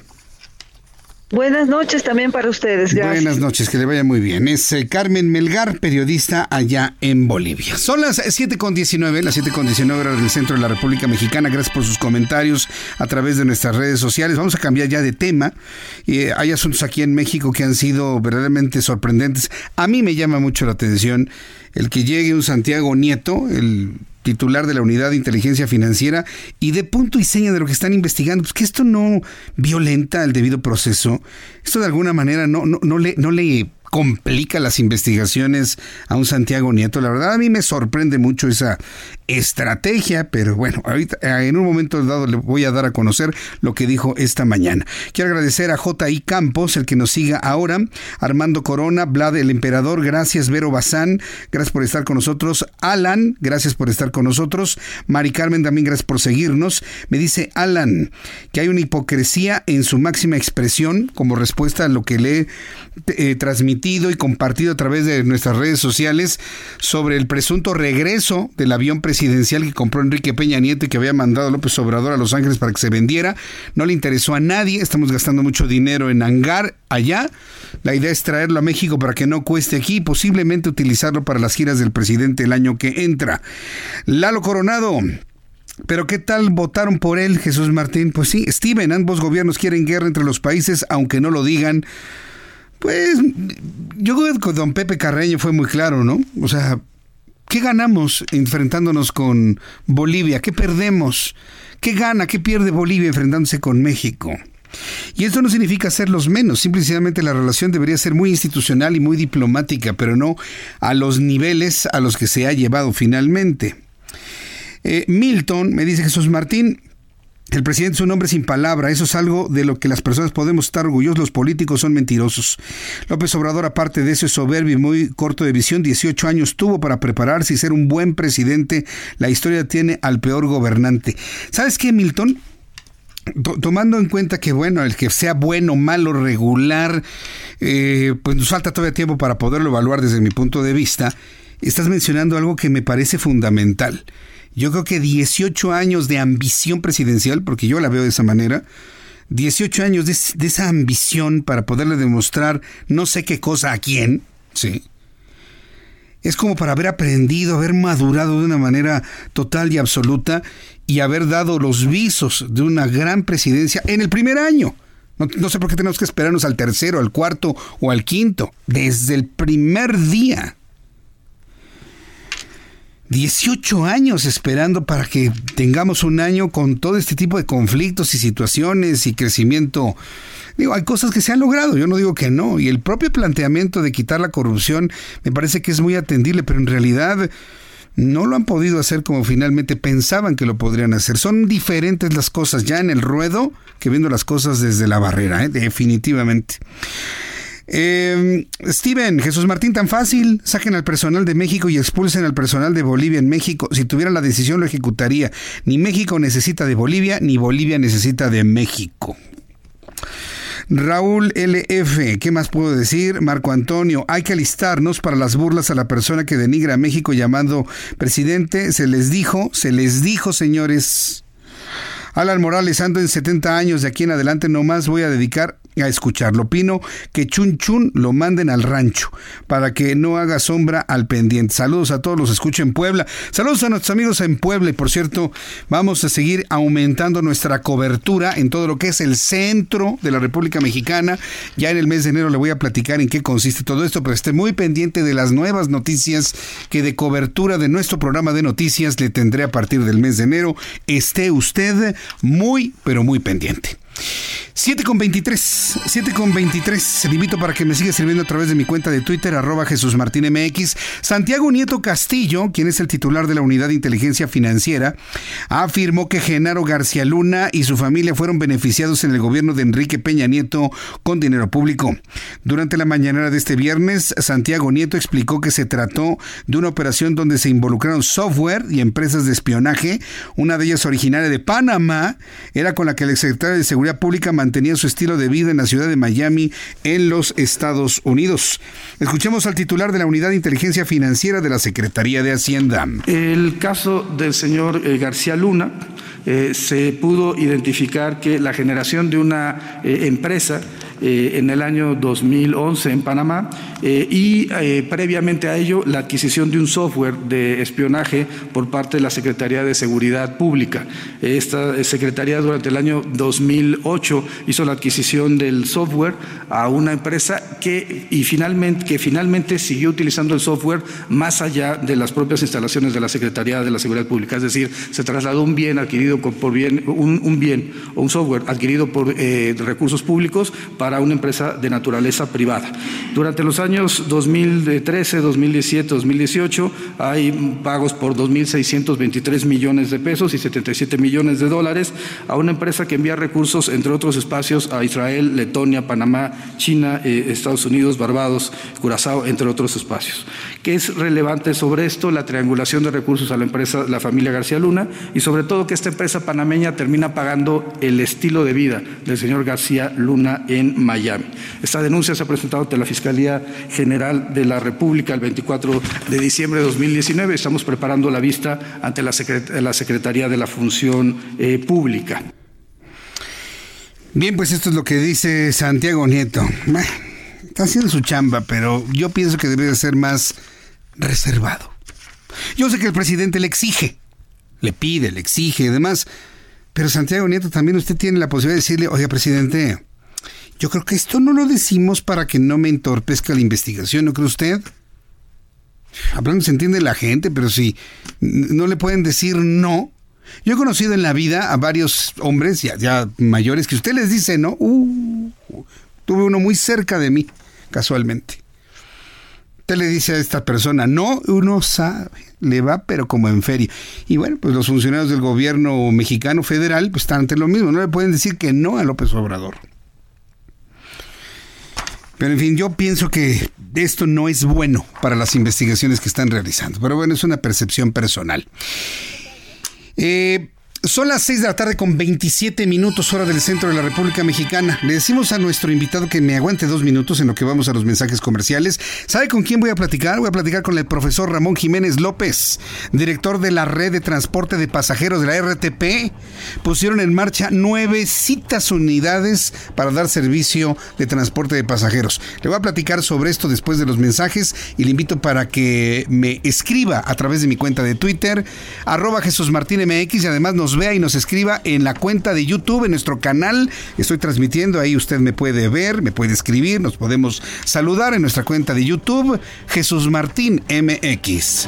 Buenas noches también para ustedes. Gracias. Buenas noches, que le vaya muy bien. Es eh, Carmen Melgar, periodista allá en Bolivia. Son las 7.19, las 7.19 horas del centro de la República Mexicana. Gracias por sus comentarios a través de nuestras redes sociales. Vamos a cambiar ya de tema. Eh, hay asuntos aquí en México que han sido verdaderamente sorprendentes. A mí me llama mucho la atención el que llegue un Santiago Nieto, el titular de la Unidad de Inteligencia Financiera, y de punto y seña de lo que están investigando, pues que esto no violenta el debido proceso, esto de alguna manera no, no, no le, no le complica las investigaciones a un Santiago Nieto. La verdad a mí me sorprende mucho esa estrategia, pero bueno, ahorita en un momento dado le voy a dar a conocer lo que dijo esta mañana. Quiero agradecer a J.I. Campos, el que nos siga ahora, Armando Corona, Vlad el Emperador, gracias Vero Bazán, gracias por estar con nosotros, Alan, gracias por estar con nosotros, Mari Carmen también gracias por seguirnos. Me dice Alan que hay una hipocresía en su máxima expresión como respuesta a lo que le transmitido y compartido a través de nuestras redes sociales sobre el presunto regreso del avión presidencial que compró Enrique Peña Nieto y que había mandado López Obrador a Los Ángeles para que se vendiera. No le interesó a nadie, estamos gastando mucho dinero en hangar allá. La idea es traerlo a México para que no cueste aquí y posiblemente utilizarlo para las giras del presidente el año que entra. Lalo Coronado. Pero ¿qué tal votaron por él, Jesús Martín? Pues sí, Steven, ambos gobiernos quieren guerra entre los países, aunque no lo digan. Pues yo creo que don Pepe Carreño fue muy claro, ¿no? O sea, ¿qué ganamos enfrentándonos con Bolivia? ¿Qué perdemos? ¿Qué gana, qué pierde Bolivia enfrentándose con México? Y esto no significa los menos, simplemente la relación debería ser muy institucional y muy diplomática, pero no a los niveles a los que se ha llevado finalmente. Eh, Milton, me dice Jesús Martín, el presidente es un hombre sin palabra, eso es algo de lo que las personas podemos estar orgullosos, los políticos son mentirosos. López Obrador, aparte de eso, es soberbio y muy corto de visión, 18 años tuvo para prepararse y ser un buen presidente, la historia tiene al peor gobernante. ¿Sabes qué, Milton? tomando en cuenta que, bueno, el que sea bueno, malo, regular, eh, pues nos falta todavía tiempo para poderlo evaluar desde mi punto de vista, estás mencionando algo que me parece fundamental. Yo creo que 18 años de ambición presidencial, porque yo la veo de esa manera, 18 años de, esa ambición para poderle demostrar no sé qué cosa a quién, ¿sí? Es como para haber aprendido, haber madurado de una manera total y absoluta y haber dado los visos de una gran presidencia en el primer año. No, sé por qué tenemos que esperarnos al tercero, al cuarto o al quinto. Desde el primer día. 18 años esperando para que tengamos un año con todo este tipo de conflictos y situaciones y crecimiento Digo, hay cosas que se han logrado, yo no digo que no, y el propio planteamiento de quitar la corrupción me parece que es muy atendible, pero en realidad no lo han podido hacer como finalmente pensaban que lo podrían hacer. Son diferentes las cosas ya en el ruedo que viendo las cosas desde la barrera, ¿eh? definitivamente. Eh, Steven, Jesús Martín, tan fácil, saquen al personal de México y expulsen al personal de Bolivia en México. Si tuviera la decisión lo ejecutaría. Ni México necesita de Bolivia, ni Bolivia necesita de México. Raúl LF, ¿qué más puedo decir? Marco Antonio, hay que alistarnos para las burlas a la persona que denigra a México llamando presidente. Se les dijo, se les dijo, señores. Alan Morales, ando en 70 años, de aquí en adelante no más voy a dedicar a escucharlo. Opino que Chun Chun lo manden al rancho para que no haga sombra al pendiente. Saludos a todos los escucho en Puebla. Saludos a nuestros amigos en Puebla y por cierto, vamos a seguir aumentando nuestra cobertura en todo lo que es el centro de la República Mexicana. Ya en el mes de enero le voy a platicar en qué consiste todo esto, pero esté muy pendiente de las nuevas noticias que de cobertura de nuestro programa de noticias le tendré a partir del mes de enero. Esté usted muy, pero muy pendiente. 7 con 23, 7 con 23. Le invito para que me siga sirviendo a través de mi cuenta de Twitter, arroba Jesús Martín MX. Santiago Nieto Castillo, quien es el titular de la Unidad de Inteligencia Financiera, afirmó que Genaro García Luna y su familia fueron beneficiados en el gobierno de Enrique Peña Nieto con dinero público. Durante la mañanera de este viernes, Santiago Nieto explicó que se trató de una operación donde se involucraron software y empresas de espionaje. Una de ellas originaria de Panamá, era con la que el secretario de Seguridad Pública mantenía su estilo de vida en la ciudad de Miami, en los Estados Unidos. Escuchemos al titular de la Unidad de Inteligencia Financiera de la Secretaría de Hacienda. El caso del señor eh, García Luna. Eh, se pudo identificar que la generación de una eh, empresa eh, en el año 2011 en Panamá eh, y eh, previamente a ello la adquisición de un software de espionaje por parte de la Secretaría de Seguridad Pública. Esta Secretaría durante el año 2008 hizo la adquisición del software a una empresa que, y finalmente, que finalmente siguió utilizando el software más allá de las propias instalaciones de la Secretaría de la Seguridad Pública. Es decir, se trasladó un bien adquirido por bien, un, un bien o un software adquirido por recursos públicos para para una empresa de naturaleza privada. Durante los años 2013, 2017, 2018 hay pagos por 2.623 millones de pesos y 77 millones de dólares a una empresa que envía recursos, entre otros espacios, a Israel, Letonia, Panamá, China, eh, Estados Unidos, Barbados, Curazao, entre otros espacios. ¿Qué es relevante sobre esto? La triangulación de recursos a la empresa, la familia García Luna, y sobre todo que esta empresa panameña termina pagando el estilo de vida del señor García Luna en Miami. Esta denuncia se ha presentado ante la Fiscalía General de la República el 24 de diciembre de 2019. Estamos preparando la vista ante la, Secretaría de la Función eh, Pública. Bien, pues esto es lo que dice Santiago Nieto. Haciendo su chamba, pero yo pienso que debe ser más reservado. Yo sé que el presidente le exige, le pide, le exige y demás, pero Santiago Nieto también usted tiene la posibilidad de decirle, oiga, presidente, yo creo que esto no lo decimos para que no me entorpezca la investigación, ¿no cree usted? Hablando se entiende la gente, pero si no le pueden decir no. Yo he conocido en la vida a varios hombres ya, ya mayores que usted les dice no. Uh, tuve uno muy cerca de mí, casualmente. Usted le dice a esta persona no, uno sabe, le va pero como en feria. Y bueno, pues los funcionarios del gobierno mexicano federal pues están ante lo mismo, no le pueden decir que no a López Obrador. Pero en fin, yo pienso que esto no es bueno para las investigaciones que están realizando. Pero bueno, es una percepción personal. Eh, son las 6 de la tarde con 27 minutos hora del centro de la República Mexicana. Le decimos a nuestro invitado que me aguante dos minutos en lo que vamos a los mensajes comerciales. ¿Sabe con quién voy a platicar? Voy a platicar con el profesor Ramón Jiménez López, director de la red de transporte de pasajeros de la RTP. Pusieron en marcha nueve citas unidades para dar servicio de transporte de pasajeros. Le voy a platicar sobre esto después de los mensajes y le invito para que me escriba a través de mi cuenta de Twitter, arroba Jesús Martín y además nos vea y nos escriba en la cuenta de YouTube, en nuestro canal. Estoy transmitiendo, ahí usted me puede ver, me puede escribir, nos podemos saludar en nuestra cuenta de YouTube, Jesús Martín MX.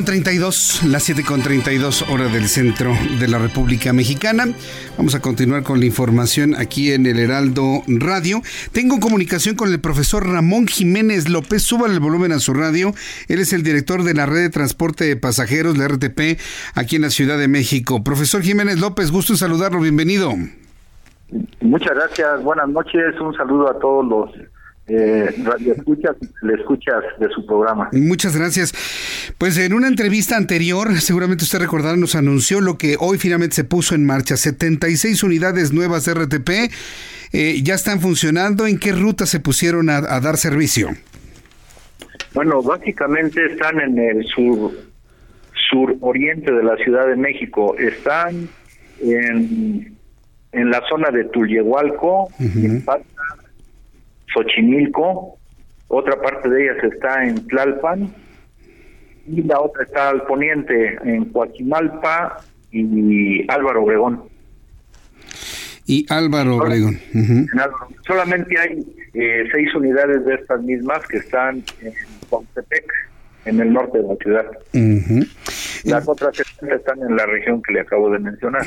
Son las 7.32, las 7.32 horas del centro de la República Mexicana. Vamos a continuar con la información aquí en el Heraldo Radio. Tengo comunicación con el profesor Ramón Jiménez López. Suba el volumen a su radio. Él es el director de la red de transporte de pasajeros, la RTP, aquí en la Ciudad de México. Profesor Jiménez López, gusto en saludarlo. Bienvenido. Muchas gracias. Buenas noches. Un saludo a todos los eh, radio escuchas, le escuchas de su programa. Muchas gracias. Pues en una entrevista anterior, seguramente usted recordará, nos anunció lo que hoy finalmente se puso en marcha. 76 unidades nuevas de RTP eh, ya están funcionando. ¿En qué ruta se pusieron a, dar servicio? Bueno, básicamente están en el sur sur oriente de la Ciudad de México. Están en, en la zona de Tulyehualco, en Xochimilco, otra parte de ellas está en Tlalpan y la otra está al poniente en Coachimalpa y Álvaro Obregón. Y Álvaro Obregón. Solamente hay eh, seis unidades de estas mismas que están en Pontepec en el norte de la ciudad. Las otras están en la región que le acabo de mencionar.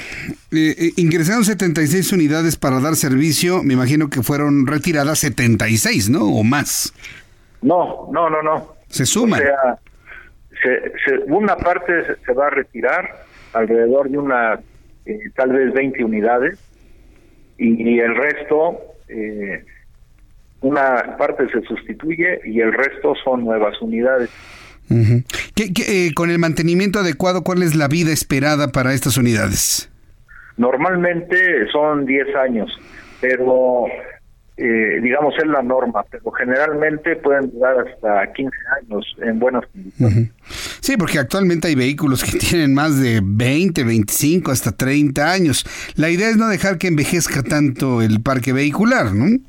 Eh, eh, ingresaron 76 unidades para dar servicio, me imagino que fueron retiradas 76, ¿no? O más. No, no, no, no. Se suman. O sea, se, una parte se, va a retirar, alrededor de una, eh, tal vez 20 unidades, y, el resto, una parte se sustituye y el resto son nuevas unidades. Eh, con el mantenimiento adecuado, ¿cuál es la vida esperada para estas unidades? Normalmente son 10 años, pero eh, digamos es la norma, pero generalmente pueden durar hasta 15 años en buenas condiciones. Sí, porque actualmente hay vehículos que tienen más de 20, 25, hasta 30 años. La idea es no dejar que envejezca tanto el parque vehicular, ¿no?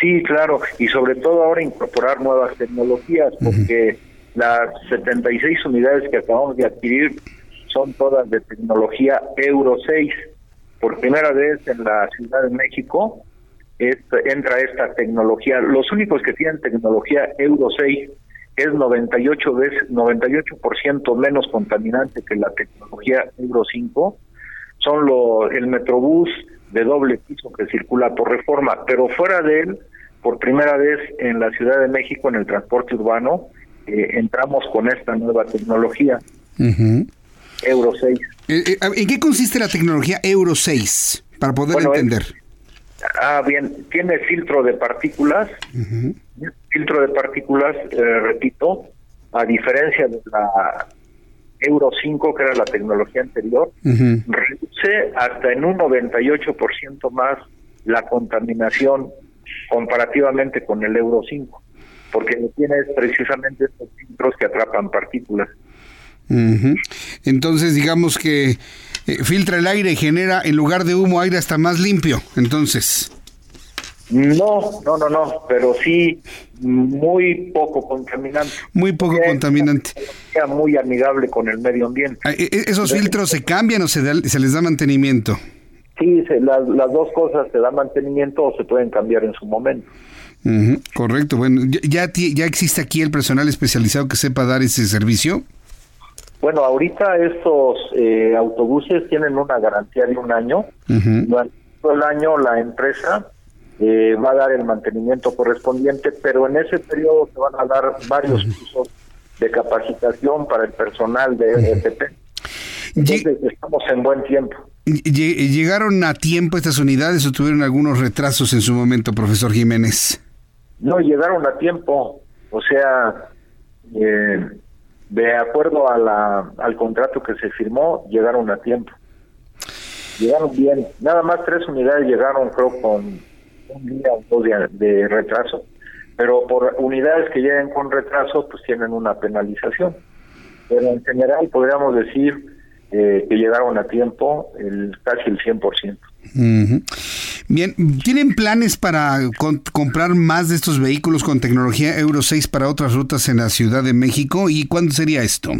Sí, claro, y sobre todo ahora incorporar nuevas tecnologías, porque... Las 76 unidades que acabamos de adquirir son todas de tecnología Euro 6. por primera vez en la Ciudad de México entra esta tecnología. Los únicos que tienen tecnología Euro 6 es 98 veces 98% menos contaminante que la tecnología Euro 5 son lo, el Metrobús de doble piso que circula por reforma, pero fuera de él, por primera vez en la Ciudad de México en el transporte urbano, eh, entramos con esta nueva tecnología. Euro 6. Eh, eh, ¿En qué consiste la tecnología Euro 6? Para poder entender. ah, bien, tiene filtro de partículas. Filtro de partículas, repito, a diferencia de la Euro 5, que era la tecnología anterior, reduce hasta en un 98% más la contaminación comparativamente con el Euro 5, porque tiene precisamente estos filtros que atrapan partículas. Entonces, digamos que eh, filtra el aire y genera, en lugar de humo, aire hasta más limpio. Entonces. No, no, no, no, pero sí muy poco contaminante. Muy poco contaminante. Muy amigable con el medio ambiente. Ah, e, e, ¿Esos filtros se cambian o se, se les da mantenimiento? Sí, las, dos cosas se da mantenimiento o se pueden cambiar en su momento. Correcto, bueno, ¿ya, ¿ya existe aquí el personal especializado que sepa dar ese servicio? Bueno, ahorita estos eh, autobuses tienen una garantía de un año. Durante todo el año la empresa eh, va a dar el mantenimiento correspondiente, pero en ese periodo se van a dar varios cursos de capacitación para el personal de ETP. Entonces estamos en buen tiempo. ¿Llegaron a tiempo estas unidades o tuvieron algunos retrasos en su momento, profesor Jiménez? No, llegaron a tiempo. O sea, eh, de acuerdo a la, al contrato que se firmó, llegaron a tiempo. Llegaron bien. Nada más tres unidades llegaron, creo, con un día o dos días de retraso, pero por unidades que lleguen con retraso, pues tienen una penalización. Pero en general podríamos decir eh, que llegaron a tiempo el casi el 100%. Bien, ¿tienen planes para comprar más de estos vehículos con tecnología Euro 6 para otras rutas en la Ciudad de México? ¿Y cuándo sería esto?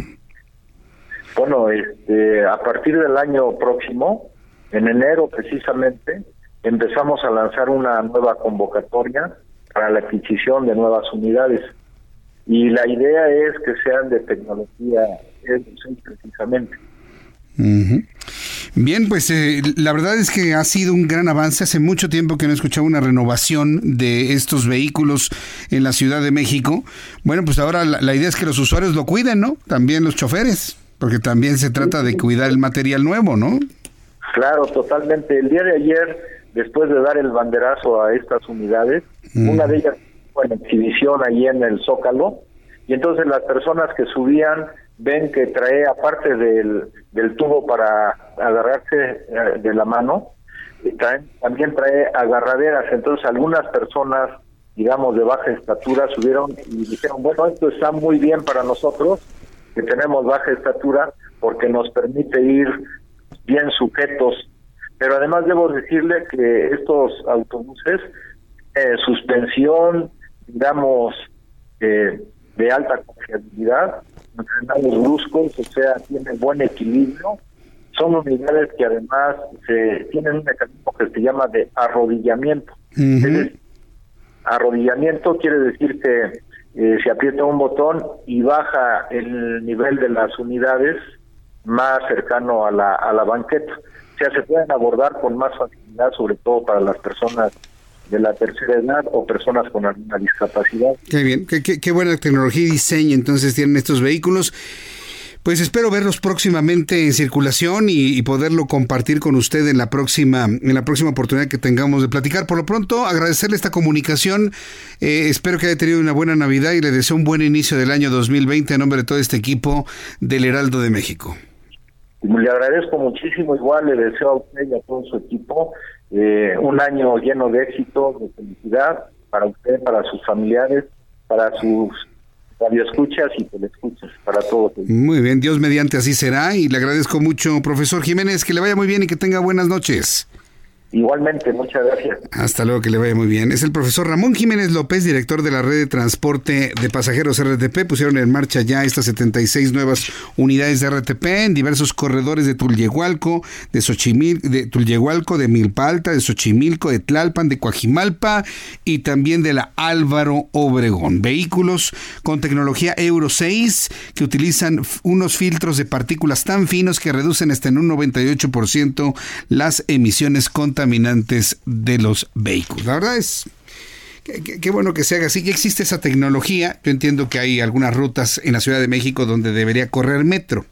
Bueno, este, a partir del año próximo, en enero precisamente, empezamos a lanzar una nueva convocatoria para la adquisición de nuevas unidades. Y la idea es que sean de tecnología precisamente. Bien, pues eh, la verdad es que ha sido un gran avance. Hace mucho tiempo que no escuchaba una renovación de estos vehículos en la Ciudad de México. Bueno, pues ahora la, la idea es que los usuarios lo cuiden, ¿no? También los choferes, porque también se trata de cuidar el material nuevo, ¿no? Claro, totalmente. El día de ayer después de dar el banderazo a estas unidades, mm. una de ellas fue en exhibición ahí en el Zócalo, y entonces las personas que subían ven que trae, aparte del, del tubo para agarrarse eh, de la mano, también trae agarraderas, entonces algunas personas, digamos, de baja estatura subieron y dijeron, bueno, esto está muy bien para nosotros, que tenemos baja estatura, porque nos permite ir bien sujetos pero además debo decirle que estos autobuses, eh, suspensión, digamos, eh, de alta confiabilidad, frenados bruscos, o sea, tienen buen equilibrio. Son unidades que además se, tienen un mecanismo que se llama de arrodillamiento. arrodillamiento quiere decir que eh, se aprieta un botón y baja el nivel de las unidades más cercano a la, a la banqueta. O sea, se pueden abordar con más facilidad, sobre todo para las personas de la tercera edad o personas con alguna discapacidad. Qué bien, qué, buena tecnología y diseño entonces tienen estos vehículos. Pues espero verlos próximamente en circulación y, poderlo compartir con usted en la próxima en la próxima oportunidad que tengamos de platicar. Por lo pronto, agradecerle esta comunicación. Eh, espero que haya tenido una buena Navidad y le deseo un buen inicio del año 2020 en nombre de todo este equipo del Heraldo de México. Le agradezco muchísimo, igual le deseo a usted y a todo su equipo eh, un año lleno de éxito, de felicidad para usted, para sus familiares, para sus radioescuchas y telescuchas, para todos. Muy bien, Dios mediante así será y le agradezco mucho, profesor Jiménez, que le vaya muy bien y que tenga buenas noches. Igualmente, muchas gracias. Hasta luego, que le vaya muy bien. Es el profesor Ramón Jiménez López, director de la red de transporte de pasajeros RTP. Pusieron en marcha ya estas 76 nuevas unidades de RTP en diversos corredores de Tulyehualco, de Xochimilco, de Tulyehualco, de Milpa Alta, de Xochimilco, de Tlalpan, de Coajimalpa y también de la Álvaro Obregón. Vehículos con tecnología Euro 6 que utilizan unos filtros de partículas tan finos que reducen hasta en un 98% las emisiones contaminantes de los vehículos. La verdad es Qué, bueno que se haga así. Ya existe esa tecnología. Yo entiendo que hay algunas rutas en la Ciudad de México donde debería correr metro.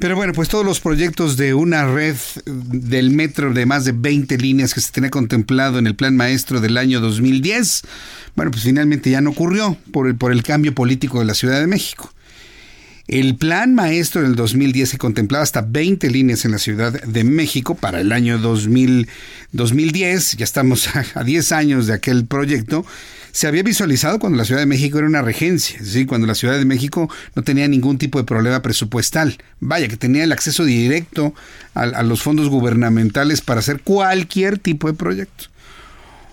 Pero bueno, pues todos los proyectos de una red del metro de más de 20 líneas que se tenía contemplado en el plan maestro del año 2010, bueno, pues finalmente ya no ocurrió por el, por el cambio político de la Ciudad de México. El plan maestro del 2010 que contemplaba hasta 20 líneas en la Ciudad de México para el año 2000, 2010, ya estamos a 10 años de aquel proyecto, se había visualizado cuando la Ciudad de México era una regencia, ¿sí? cuando la Ciudad de México no tenía ningún tipo de problema presupuestal. Vaya, que tenía el acceso directo a, a los fondos gubernamentales para hacer cualquier tipo de proyecto.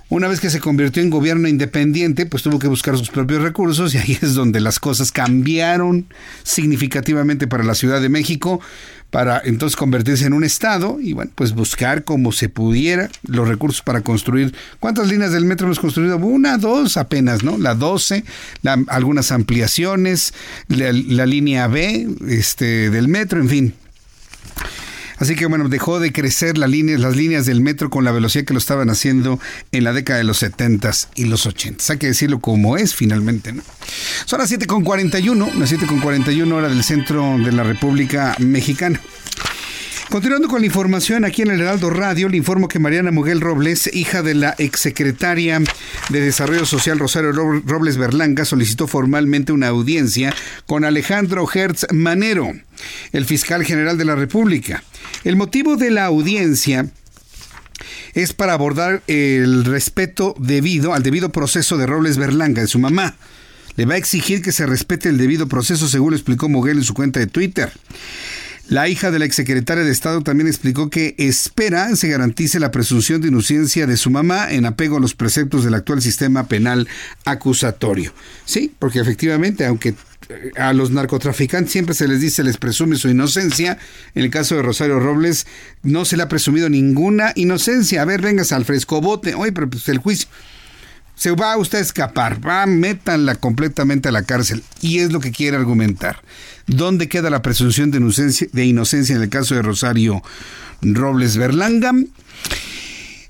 Una vez que se convirtió en gobierno independiente, pues tuvo que buscar sus propios recursos y ahí es donde las cosas cambiaron significativamente para la Ciudad de México, para entonces convertirse en un estado y bueno, pues buscar como se pudiera los recursos para construir. ¿Cuántas líneas del metro hemos construido? Una, dos apenas, ¿no? La 12, algunas ampliaciones, la, la, línea B este, del metro, en fin. Así que bueno, dejó de crecer las líneas del metro con la velocidad que lo estaban haciendo en la década de los 70 y los 80. Hay que decirlo como es finalmente, ¿no? Son las 7.41, las 7.41 hora del centro de la República Mexicana. Continuando con la información aquí en el Heraldo Radio, le informo que Mariana Muguel Robles, hija de la exsecretaria de Desarrollo Social Rosario Robles Berlanga, solicitó formalmente una audiencia con Alejandro Hertz Manero, el fiscal general de la República. El motivo de la audiencia es para abordar el respeto debido al debido proceso de Robles Berlanga, de su mamá. Le va a exigir que se respete el debido proceso, según lo explicó Moguel en su cuenta de Twitter. La hija de la exsecretaria de Estado también explicó que espera se garantice la presunción de inocencia de su mamá en apego a los preceptos del actual sistema penal acusatorio. Sí, porque efectivamente, aunque eh, a los narcotraficantes siempre se les dice, les presume su inocencia. En el caso de Rosario Robles, no se le ha presumido ninguna inocencia. A ver, vengas al frescobote. Oye, pero pues el juicio. Se va usted a escapar, va, métanla completamente a la cárcel. Y es lo que quiere argumentar. ¿Dónde queda la presunción de inocencia, en el caso de Rosario Robles Berlanga?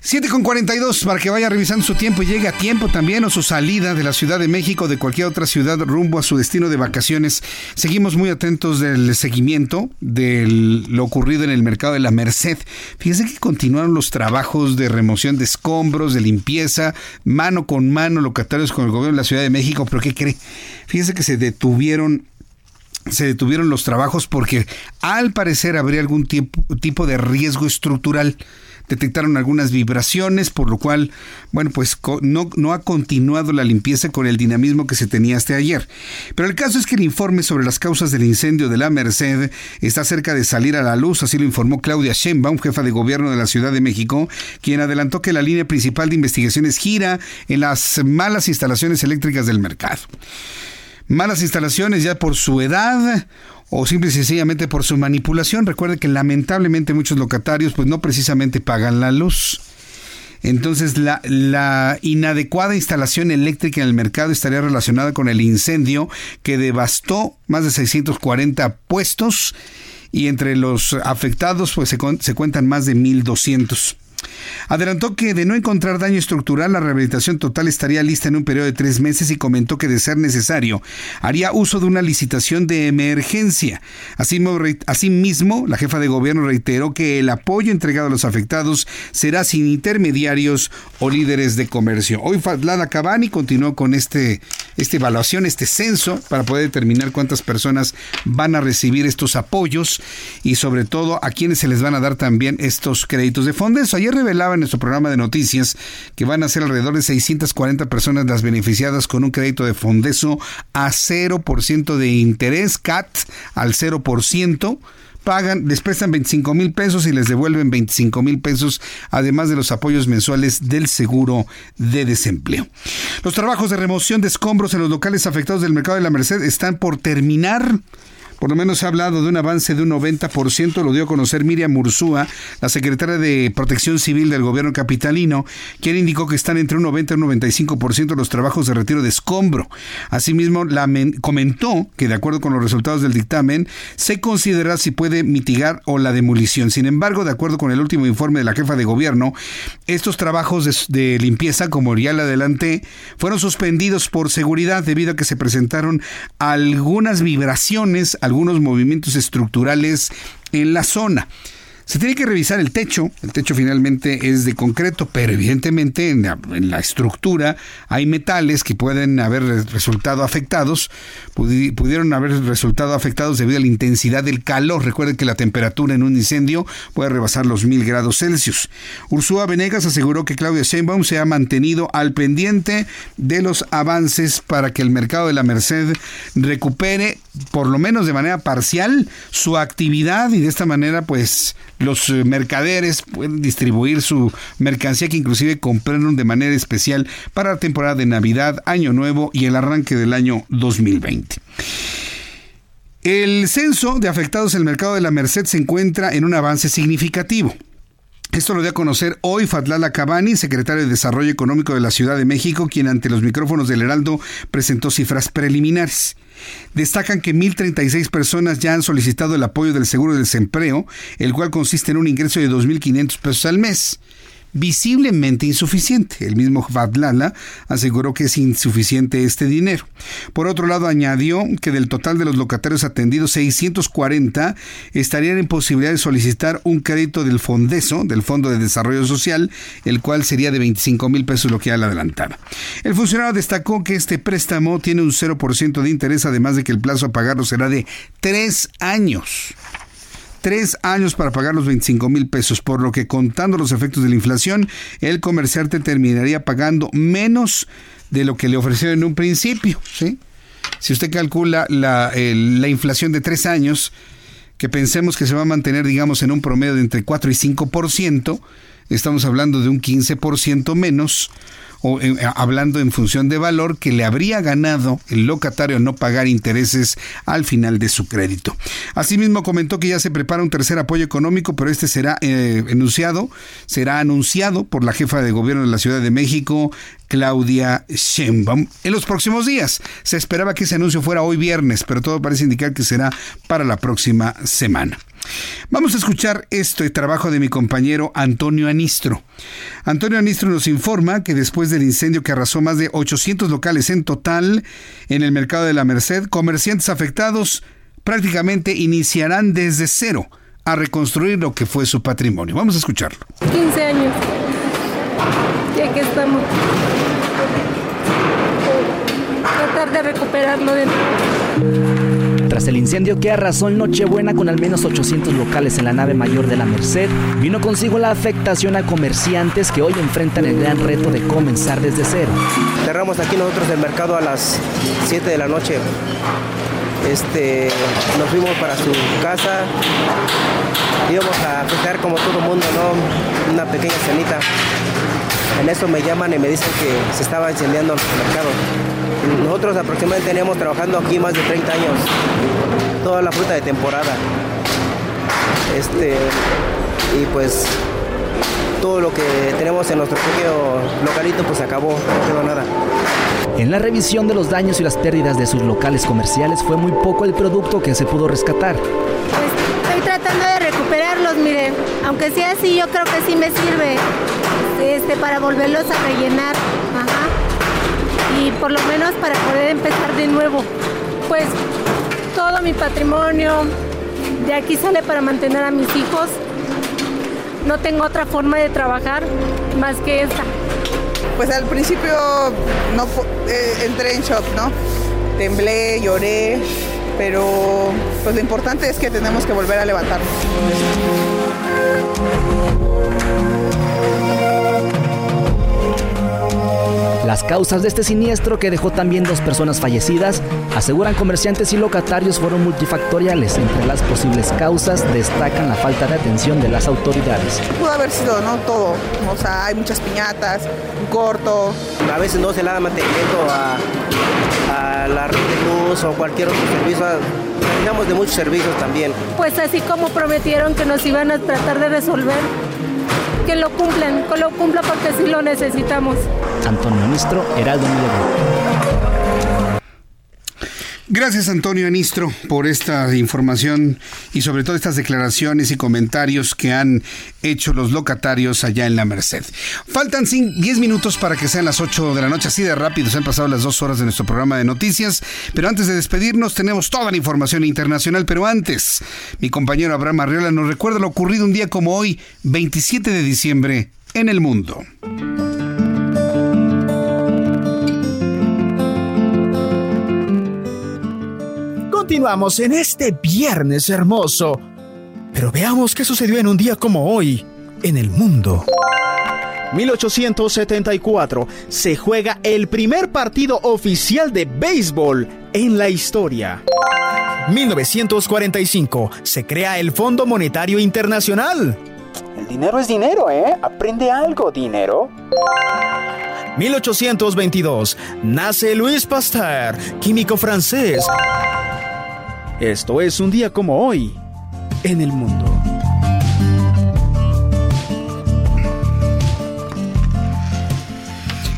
7 con 42 para que vaya revisando su tiempo y llegue a tiempo también o su salida de la Ciudad de México de cualquier otra ciudad rumbo a su destino de vacaciones. Seguimos muy atentos del seguimiento de lo ocurrido en el mercado de la Merced. Fíjese que continuaron los trabajos de remoción de escombros, de limpieza, mano con mano, locatarios con el gobierno de la Ciudad de México, pero ¿qué cree? Fíjese que se detuvieron se detuvieron los trabajos porque al parecer habría algún tipo, de riesgo estructural detectaron algunas vibraciones, por lo cual, bueno, pues no, no ha continuado la limpieza con el dinamismo que se tenía hasta ayer. Pero el caso es que el informe sobre las causas del incendio de la Merced está cerca de salir a la luz, así lo informó Claudia Sheinbaum, jefa de gobierno de la Ciudad de México, quien adelantó que la línea principal de investigaciones gira en las malas instalaciones eléctricas del mercado. Malas instalaciones ya por su edad o simple y sencillamente por su manipulación. Recuerde que lamentablemente muchos locatarios pues no precisamente pagan la luz. Entonces la, la, inadecuada instalación eléctrica en el mercado estaría relacionada con el incendio que devastó más de 640 puestos y entre los afectados pues se, se cuentan más de 1.200. Adelantó que de no encontrar daño estructural, la rehabilitación total estaría lista en un periodo de tres meses y comentó que de ser necesario, haría uso de una licitación de emergencia. Asimismo, la jefa de gobierno reiteró que el apoyo entregado a los afectados será sin intermediarios o líderes de comercio. Hoy Fadlada Cabani continuó con este, esta evaluación, este censo, para poder determinar cuántas personas van a recibir estos apoyos y sobre todo a quienes se les van a dar también estos créditos de fondos. Ayer revelaba en nuestro programa de noticias que van a ser alrededor de 640 personas las beneficiadas con un crédito de Fondeso a 0% de interés, CAT al 0%, pagan, les prestan 25 mil pesos y les devuelven 25 mil pesos, además de los apoyos mensuales del seguro de desempleo. Los trabajos de remoción de escombros en los locales afectados del mercado de la Merced están por terminar. Por lo menos se ha hablado de un avance de un 90%, lo dio a conocer Miriam Mursúa, la secretaria de Protección Civil del gobierno capitalino, quien indicó que están entre un 90 y un 95% los trabajos de retiro de escombro. Asimismo, comentó que de acuerdo con los resultados del dictamen, se considera si puede mitigar o la demolición. Sin embargo, de acuerdo con el último informe de la jefa de gobierno, estos trabajos de, de limpieza, como ya le adelanté, fueron suspendidos por seguridad debido a que se presentaron algunas vibraciones, algunos movimientos estructurales en la zona. Se tiene que revisar el techo. El techo finalmente es de concreto, pero evidentemente en la, estructura hay metales que pueden haber resultado afectados, pudieron haber resultado afectados debido a la intensidad del calor. Recuerden que la temperatura en un incendio puede rebasar los mil grados Celsius. Ursúa Venegas aseguró que Claudia Sheinbaum se ha mantenido al pendiente de los avances para que el mercado de la Merced recupere, por lo menos de manera parcial, su actividad y de esta manera, pues, los eh, mercaderes pueden distribuir su mercancía que inclusive compraron de manera especial para la temporada de Navidad, Año Nuevo y el arranque del año 2020. El censo de afectados en el mercado de la Merced se encuentra en un avance significativo. Esto lo dio a conocer hoy Fatlala Cabani, secretario de Desarrollo Económico de la Ciudad de México, quien ante los micrófonos del Heraldo presentó cifras preliminares. Destacan que 1.036 personas ya han solicitado el apoyo del seguro de desempleo, el cual consiste en un ingreso de 2.500 pesos al mes visiblemente insuficiente. El mismo Fadlala aseguró que es insuficiente este dinero. Por otro lado, añadió que del total de los locatarios atendidos, 640 estarían en posibilidad de solicitar un crédito del Fondeso, del Fondo de Desarrollo Social, el cual sería de 25 mil pesos, lo que ya adelantaba. El funcionario destacó que este préstamo tiene un 0% de interés, además de que el plazo a pagarlo será de tres años tres años para pagar los 25 mil pesos, por lo que contando los efectos de la inflación, el comerciante terminaría pagando menos de lo que le ofrecieron en un principio. ¿sí? Si usted calcula la, la inflación de tres años, que pensemos que se va a mantener, digamos, en un promedio de entre 4 y 5%, estamos hablando de un 15% menos, o eh, hablando en función de valor, que le habría ganado el locatario no pagar intereses al final de su crédito. Asimismo, comentó que ya se prepara un tercer apoyo económico, pero este será eh, enunciado, será anunciado por la jefa de gobierno de la Ciudad de México, Claudia Sheinbaum en los próximos días. Se esperaba que ese anuncio fuera hoy viernes, pero todo parece indicar que será para la próxima semana. Vamos a escuchar esto de trabajo de mi compañero Antonio Anistro. Antonio Anistro nos informa que después del incendio que arrasó más de 800 locales en total en el mercado de la Merced, comerciantes afectados prácticamente iniciarán desde cero a reconstruir lo que fue su patrimonio. Vamos a escucharlo. 15 años. Ya que estamos. Tratar de recuperarlo de el incendio que arrasó en Nochebuena con al menos 800 locales en la nave mayor de la Merced, vino consigo la afectación a comerciantes que hoy enfrentan el gran reto de comenzar desde cero. Cerramos aquí nosotros el mercado a las 7 de la noche. Este, nos fuimos para su casa, íbamos a festejar como todo el mundo, ¿no? Una pequeña cenita. En eso me llaman y me dicen que se estaba incendiando el mercado. Nosotros aproximadamente teníamos trabajando aquí más de 30 años, toda la fruta de temporada. Este, y pues todo lo que tenemos en nuestro pequeño localito pues acabó, no quedó nada. En la revisión de los daños y las pérdidas de sus locales comerciales fue muy poco el producto que se pudo rescatar. Pues, estoy tratando de recuperarlos, mire, aunque sea así yo creo que sí me sirve este, para volverlos a rellenar. Y por lo menos para poder empezar de nuevo. Pues todo mi patrimonio de aquí sale para mantener a mis hijos. No tengo otra forma de trabajar más que esta. Pues al principio no eh, entré en shock, ¿no? Temblé, lloré, pero pues lo importante es que tenemos que volver a levantarnos. Las causas de este siniestro que dejó también dos personas fallecidas, aseguran comerciantes y locatarios fueron multifactoriales. Entre las posibles causas destacan la falta de atención de las autoridades. Pudo haber sido, ¿no? Todo. O sea, hay muchas piñatas, un corto. A veces no se le da mantenimiento a, a la red de luz o cualquier otro servicio. Necesitamos de muchos servicios también. Pues así como prometieron que nos iban a tratar de resolver, que lo cumplan, que lo cumplan porque sí lo necesitamos. Antonio Ministro, Heraldo Gracias Antonio Anistro por esta información y sobre todo estas declaraciones y comentarios que han hecho los locatarios allá en la Merced. Faltan 10 minutos para que sean las 8 de la noche, así de rápido se han pasado las dos horas de nuestro programa de noticias, pero antes de despedirnos tenemos toda la información internacional, pero antes mi compañero Abraham Arriola nos recuerda lo ocurrido un día como hoy, 27 de diciembre, en el mundo. Continuamos en este viernes hermoso. Pero veamos qué sucedió en un día como hoy en el mundo. 1874 se juega el primer partido oficial de béisbol en la historia. 1945 se crea el Fondo Monetario Internacional. El dinero es dinero, ¿eh? Aprende algo, dinero. 1822 nace Louis Pasteur, químico francés. Esto es un día como hoy en el mundo.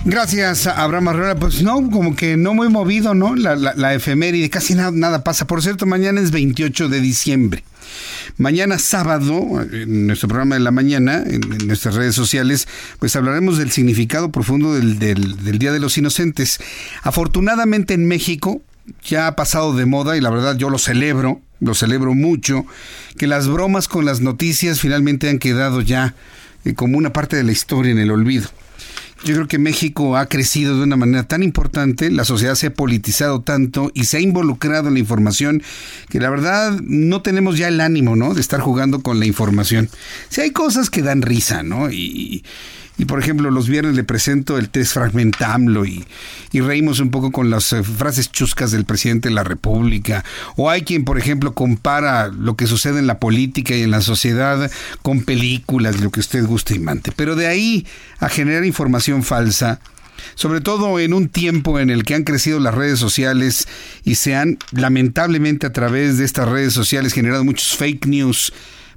Gracias, Abraham Arreola. Pues no, como que no muy movido, ¿no? La, la, la efeméride, casi nada, pasa. Por cierto, mañana es 28 de diciembre. Mañana sábado, en nuestro programa de la mañana, en, nuestras redes sociales, pues hablaremos del significado profundo del Día de los Inocentes. Afortunadamente en México, ya ha pasado de moda y la verdad yo lo celebro, lo celebro mucho, que las bromas con las noticias finalmente han quedado ya eh, como una parte de la historia en el olvido. Yo creo que México ha crecido de una manera tan importante, la sociedad se ha politizado tanto y se ha involucrado en la información que la verdad no tenemos ya el ánimo, ¿no? De estar jugando con la información. Si hay cosas que dan risa, ¿no? Y, y por ejemplo, los viernes le presento el test fragmentamlo y, y reímos un poco con las eh, frases chuscas del presidente de la República. O hay quien, por ejemplo, compara lo que sucede en la política y en la sociedad con películas, lo que usted guste y mante. Pero de ahí a generar información falsa, sobre todo en un tiempo en el que han crecido las redes sociales y se han lamentablemente a través de estas redes sociales generado muchos fake news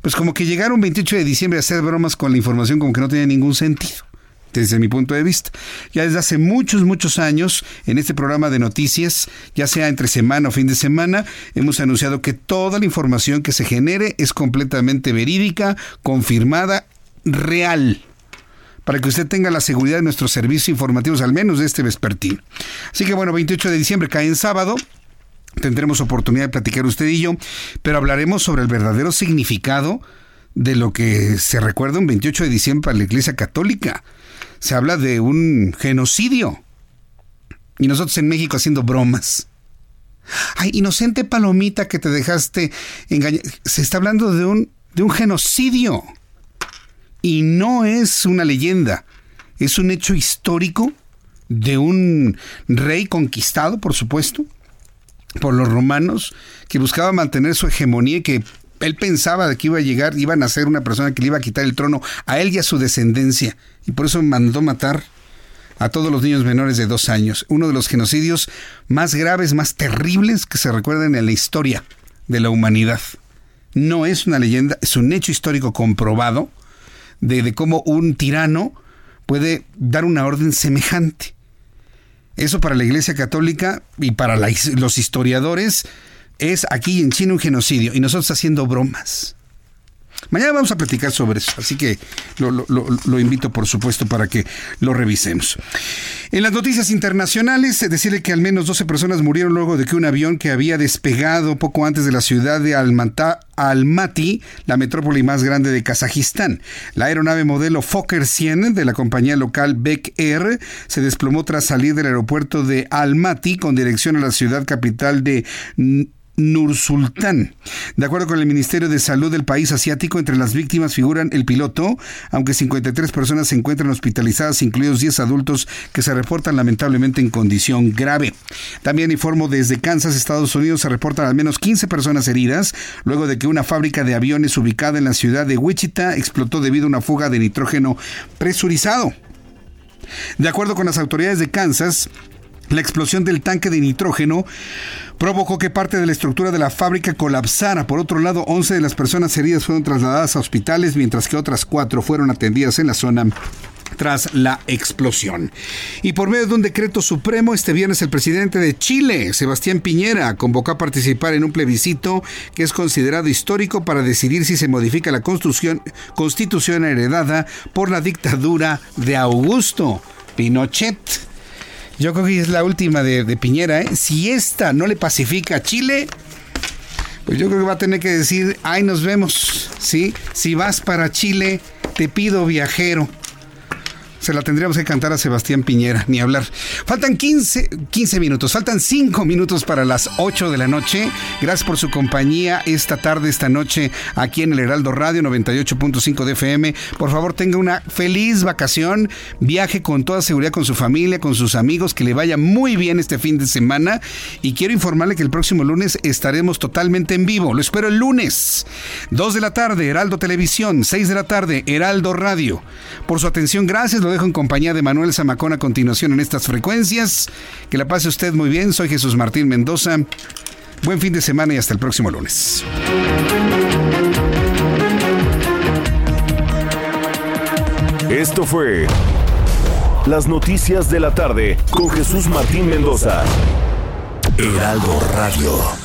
pues como que llegaron 28 de diciembre a hacer bromas con la información como que no tenía ningún sentido desde mi punto de vista. Ya desde hace muchos, muchos años, en este programa de noticias, ya sea entre semana o fin de semana, hemos anunciado que toda la información que se genere es completamente verídica, confirmada, real para que usted tenga la seguridad de nuestros servicios informativos, al menos de este vespertino. Así que bueno, 28 de diciembre cae en sábado, tendremos oportunidad de platicar usted y yo, pero hablaremos sobre el verdadero significado de lo que se recuerda un 28 de diciembre para la Iglesia Católica. Se habla de un genocidio. Y nosotros en México haciendo bromas. Ay, inocente palomita que te dejaste engañar. Se está hablando de un, de un genocidio. Y no es una leyenda. Es un hecho histórico de un rey conquistado, por supuesto, por los romanos, que buscaba mantener su hegemonía y que él pensaba de que iba a llegar, iban a ser una persona que le iba a quitar el trono a él y a su descendencia. Y por eso mandó matar a todos los niños menores de dos años. Uno de los genocidios más graves, más terribles que se recuerdan en la historia de la humanidad. No es una leyenda, es un hecho histórico comprobado de, de cómo un tirano puede dar una orden semejante. Eso para la Iglesia Católica y para los historiadores es aquí en China un genocidio y nosotros haciendo bromas. Mañana vamos a platicar sobre eso, así que lo, invito por supuesto para que lo revisemos. En las noticias internacionales, decirle que al menos 12 personas murieron luego de que un avión que había despegado poco antes de la ciudad de Almaty, la metrópoli más grande de Kazajistán. La aeronave modelo Fokker 100 de la compañía local Beck Air se desplomó tras salir del aeropuerto de Almaty con dirección a la ciudad capital de Nursultán. De acuerdo con el Ministerio de Salud del país asiático, entre las víctimas figuran el piloto, aunque 53 personas se encuentran hospitalizadas, incluidos 10 adultos que se reportan lamentablemente en condición grave. También informo desde Kansas, Estados Unidos, se reportan al menos 15 personas heridas luego de que una fábrica de aviones ubicada en la ciudad de Wichita explotó debido a una fuga de nitrógeno presurizado. De acuerdo con las autoridades de Kansas, la explosión del tanque de nitrógeno provocó que parte de la estructura de la fábrica colapsara. Por otro lado, 11 de las personas heridas fueron trasladadas a hospitales, mientras que otras cuatro fueron atendidas en la zona tras la explosión. Y por medio de un decreto supremo, este viernes el presidente de Chile, Sebastián Piñera, convocó a participar en un plebiscito que es considerado histórico para decidir si se modifica la constitución, constitución heredada por la dictadura de Augusto Pinochet. Yo creo que es la última de, Piñera. ¿eh? Si esta no le pacifica a Chile, pues yo creo que va a tener que decir, ay, nos vemos. ¿sí? Si vas para Chile, te pido viajero se la tendríamos que cantar a Sebastián Piñera, ni hablar. Faltan 15, 15 minutos, faltan 5 minutos para las 8 de la noche. Gracias por su compañía esta tarde, esta noche, aquí en el Heraldo Radio 98.5 de FM. Por favor, tenga una feliz vacación, viaje con toda seguridad con su familia, con sus amigos, que le vaya muy bien este fin de semana. Y quiero informarle que el próximo lunes estaremos totalmente en vivo. Lo espero el lunes, 2 de la tarde, Heraldo Televisión, 6 de la tarde, Heraldo Radio. Por su atención, gracias dejo en compañía de Manuel Zamacón a continuación en estas frecuencias. Que la pase usted muy bien. Soy Jesús Martín Mendoza. Buen fin de semana y hasta el próximo lunes. Esto fue Las Noticias de la Tarde con Jesús Martín Mendoza. Heraldo Radio.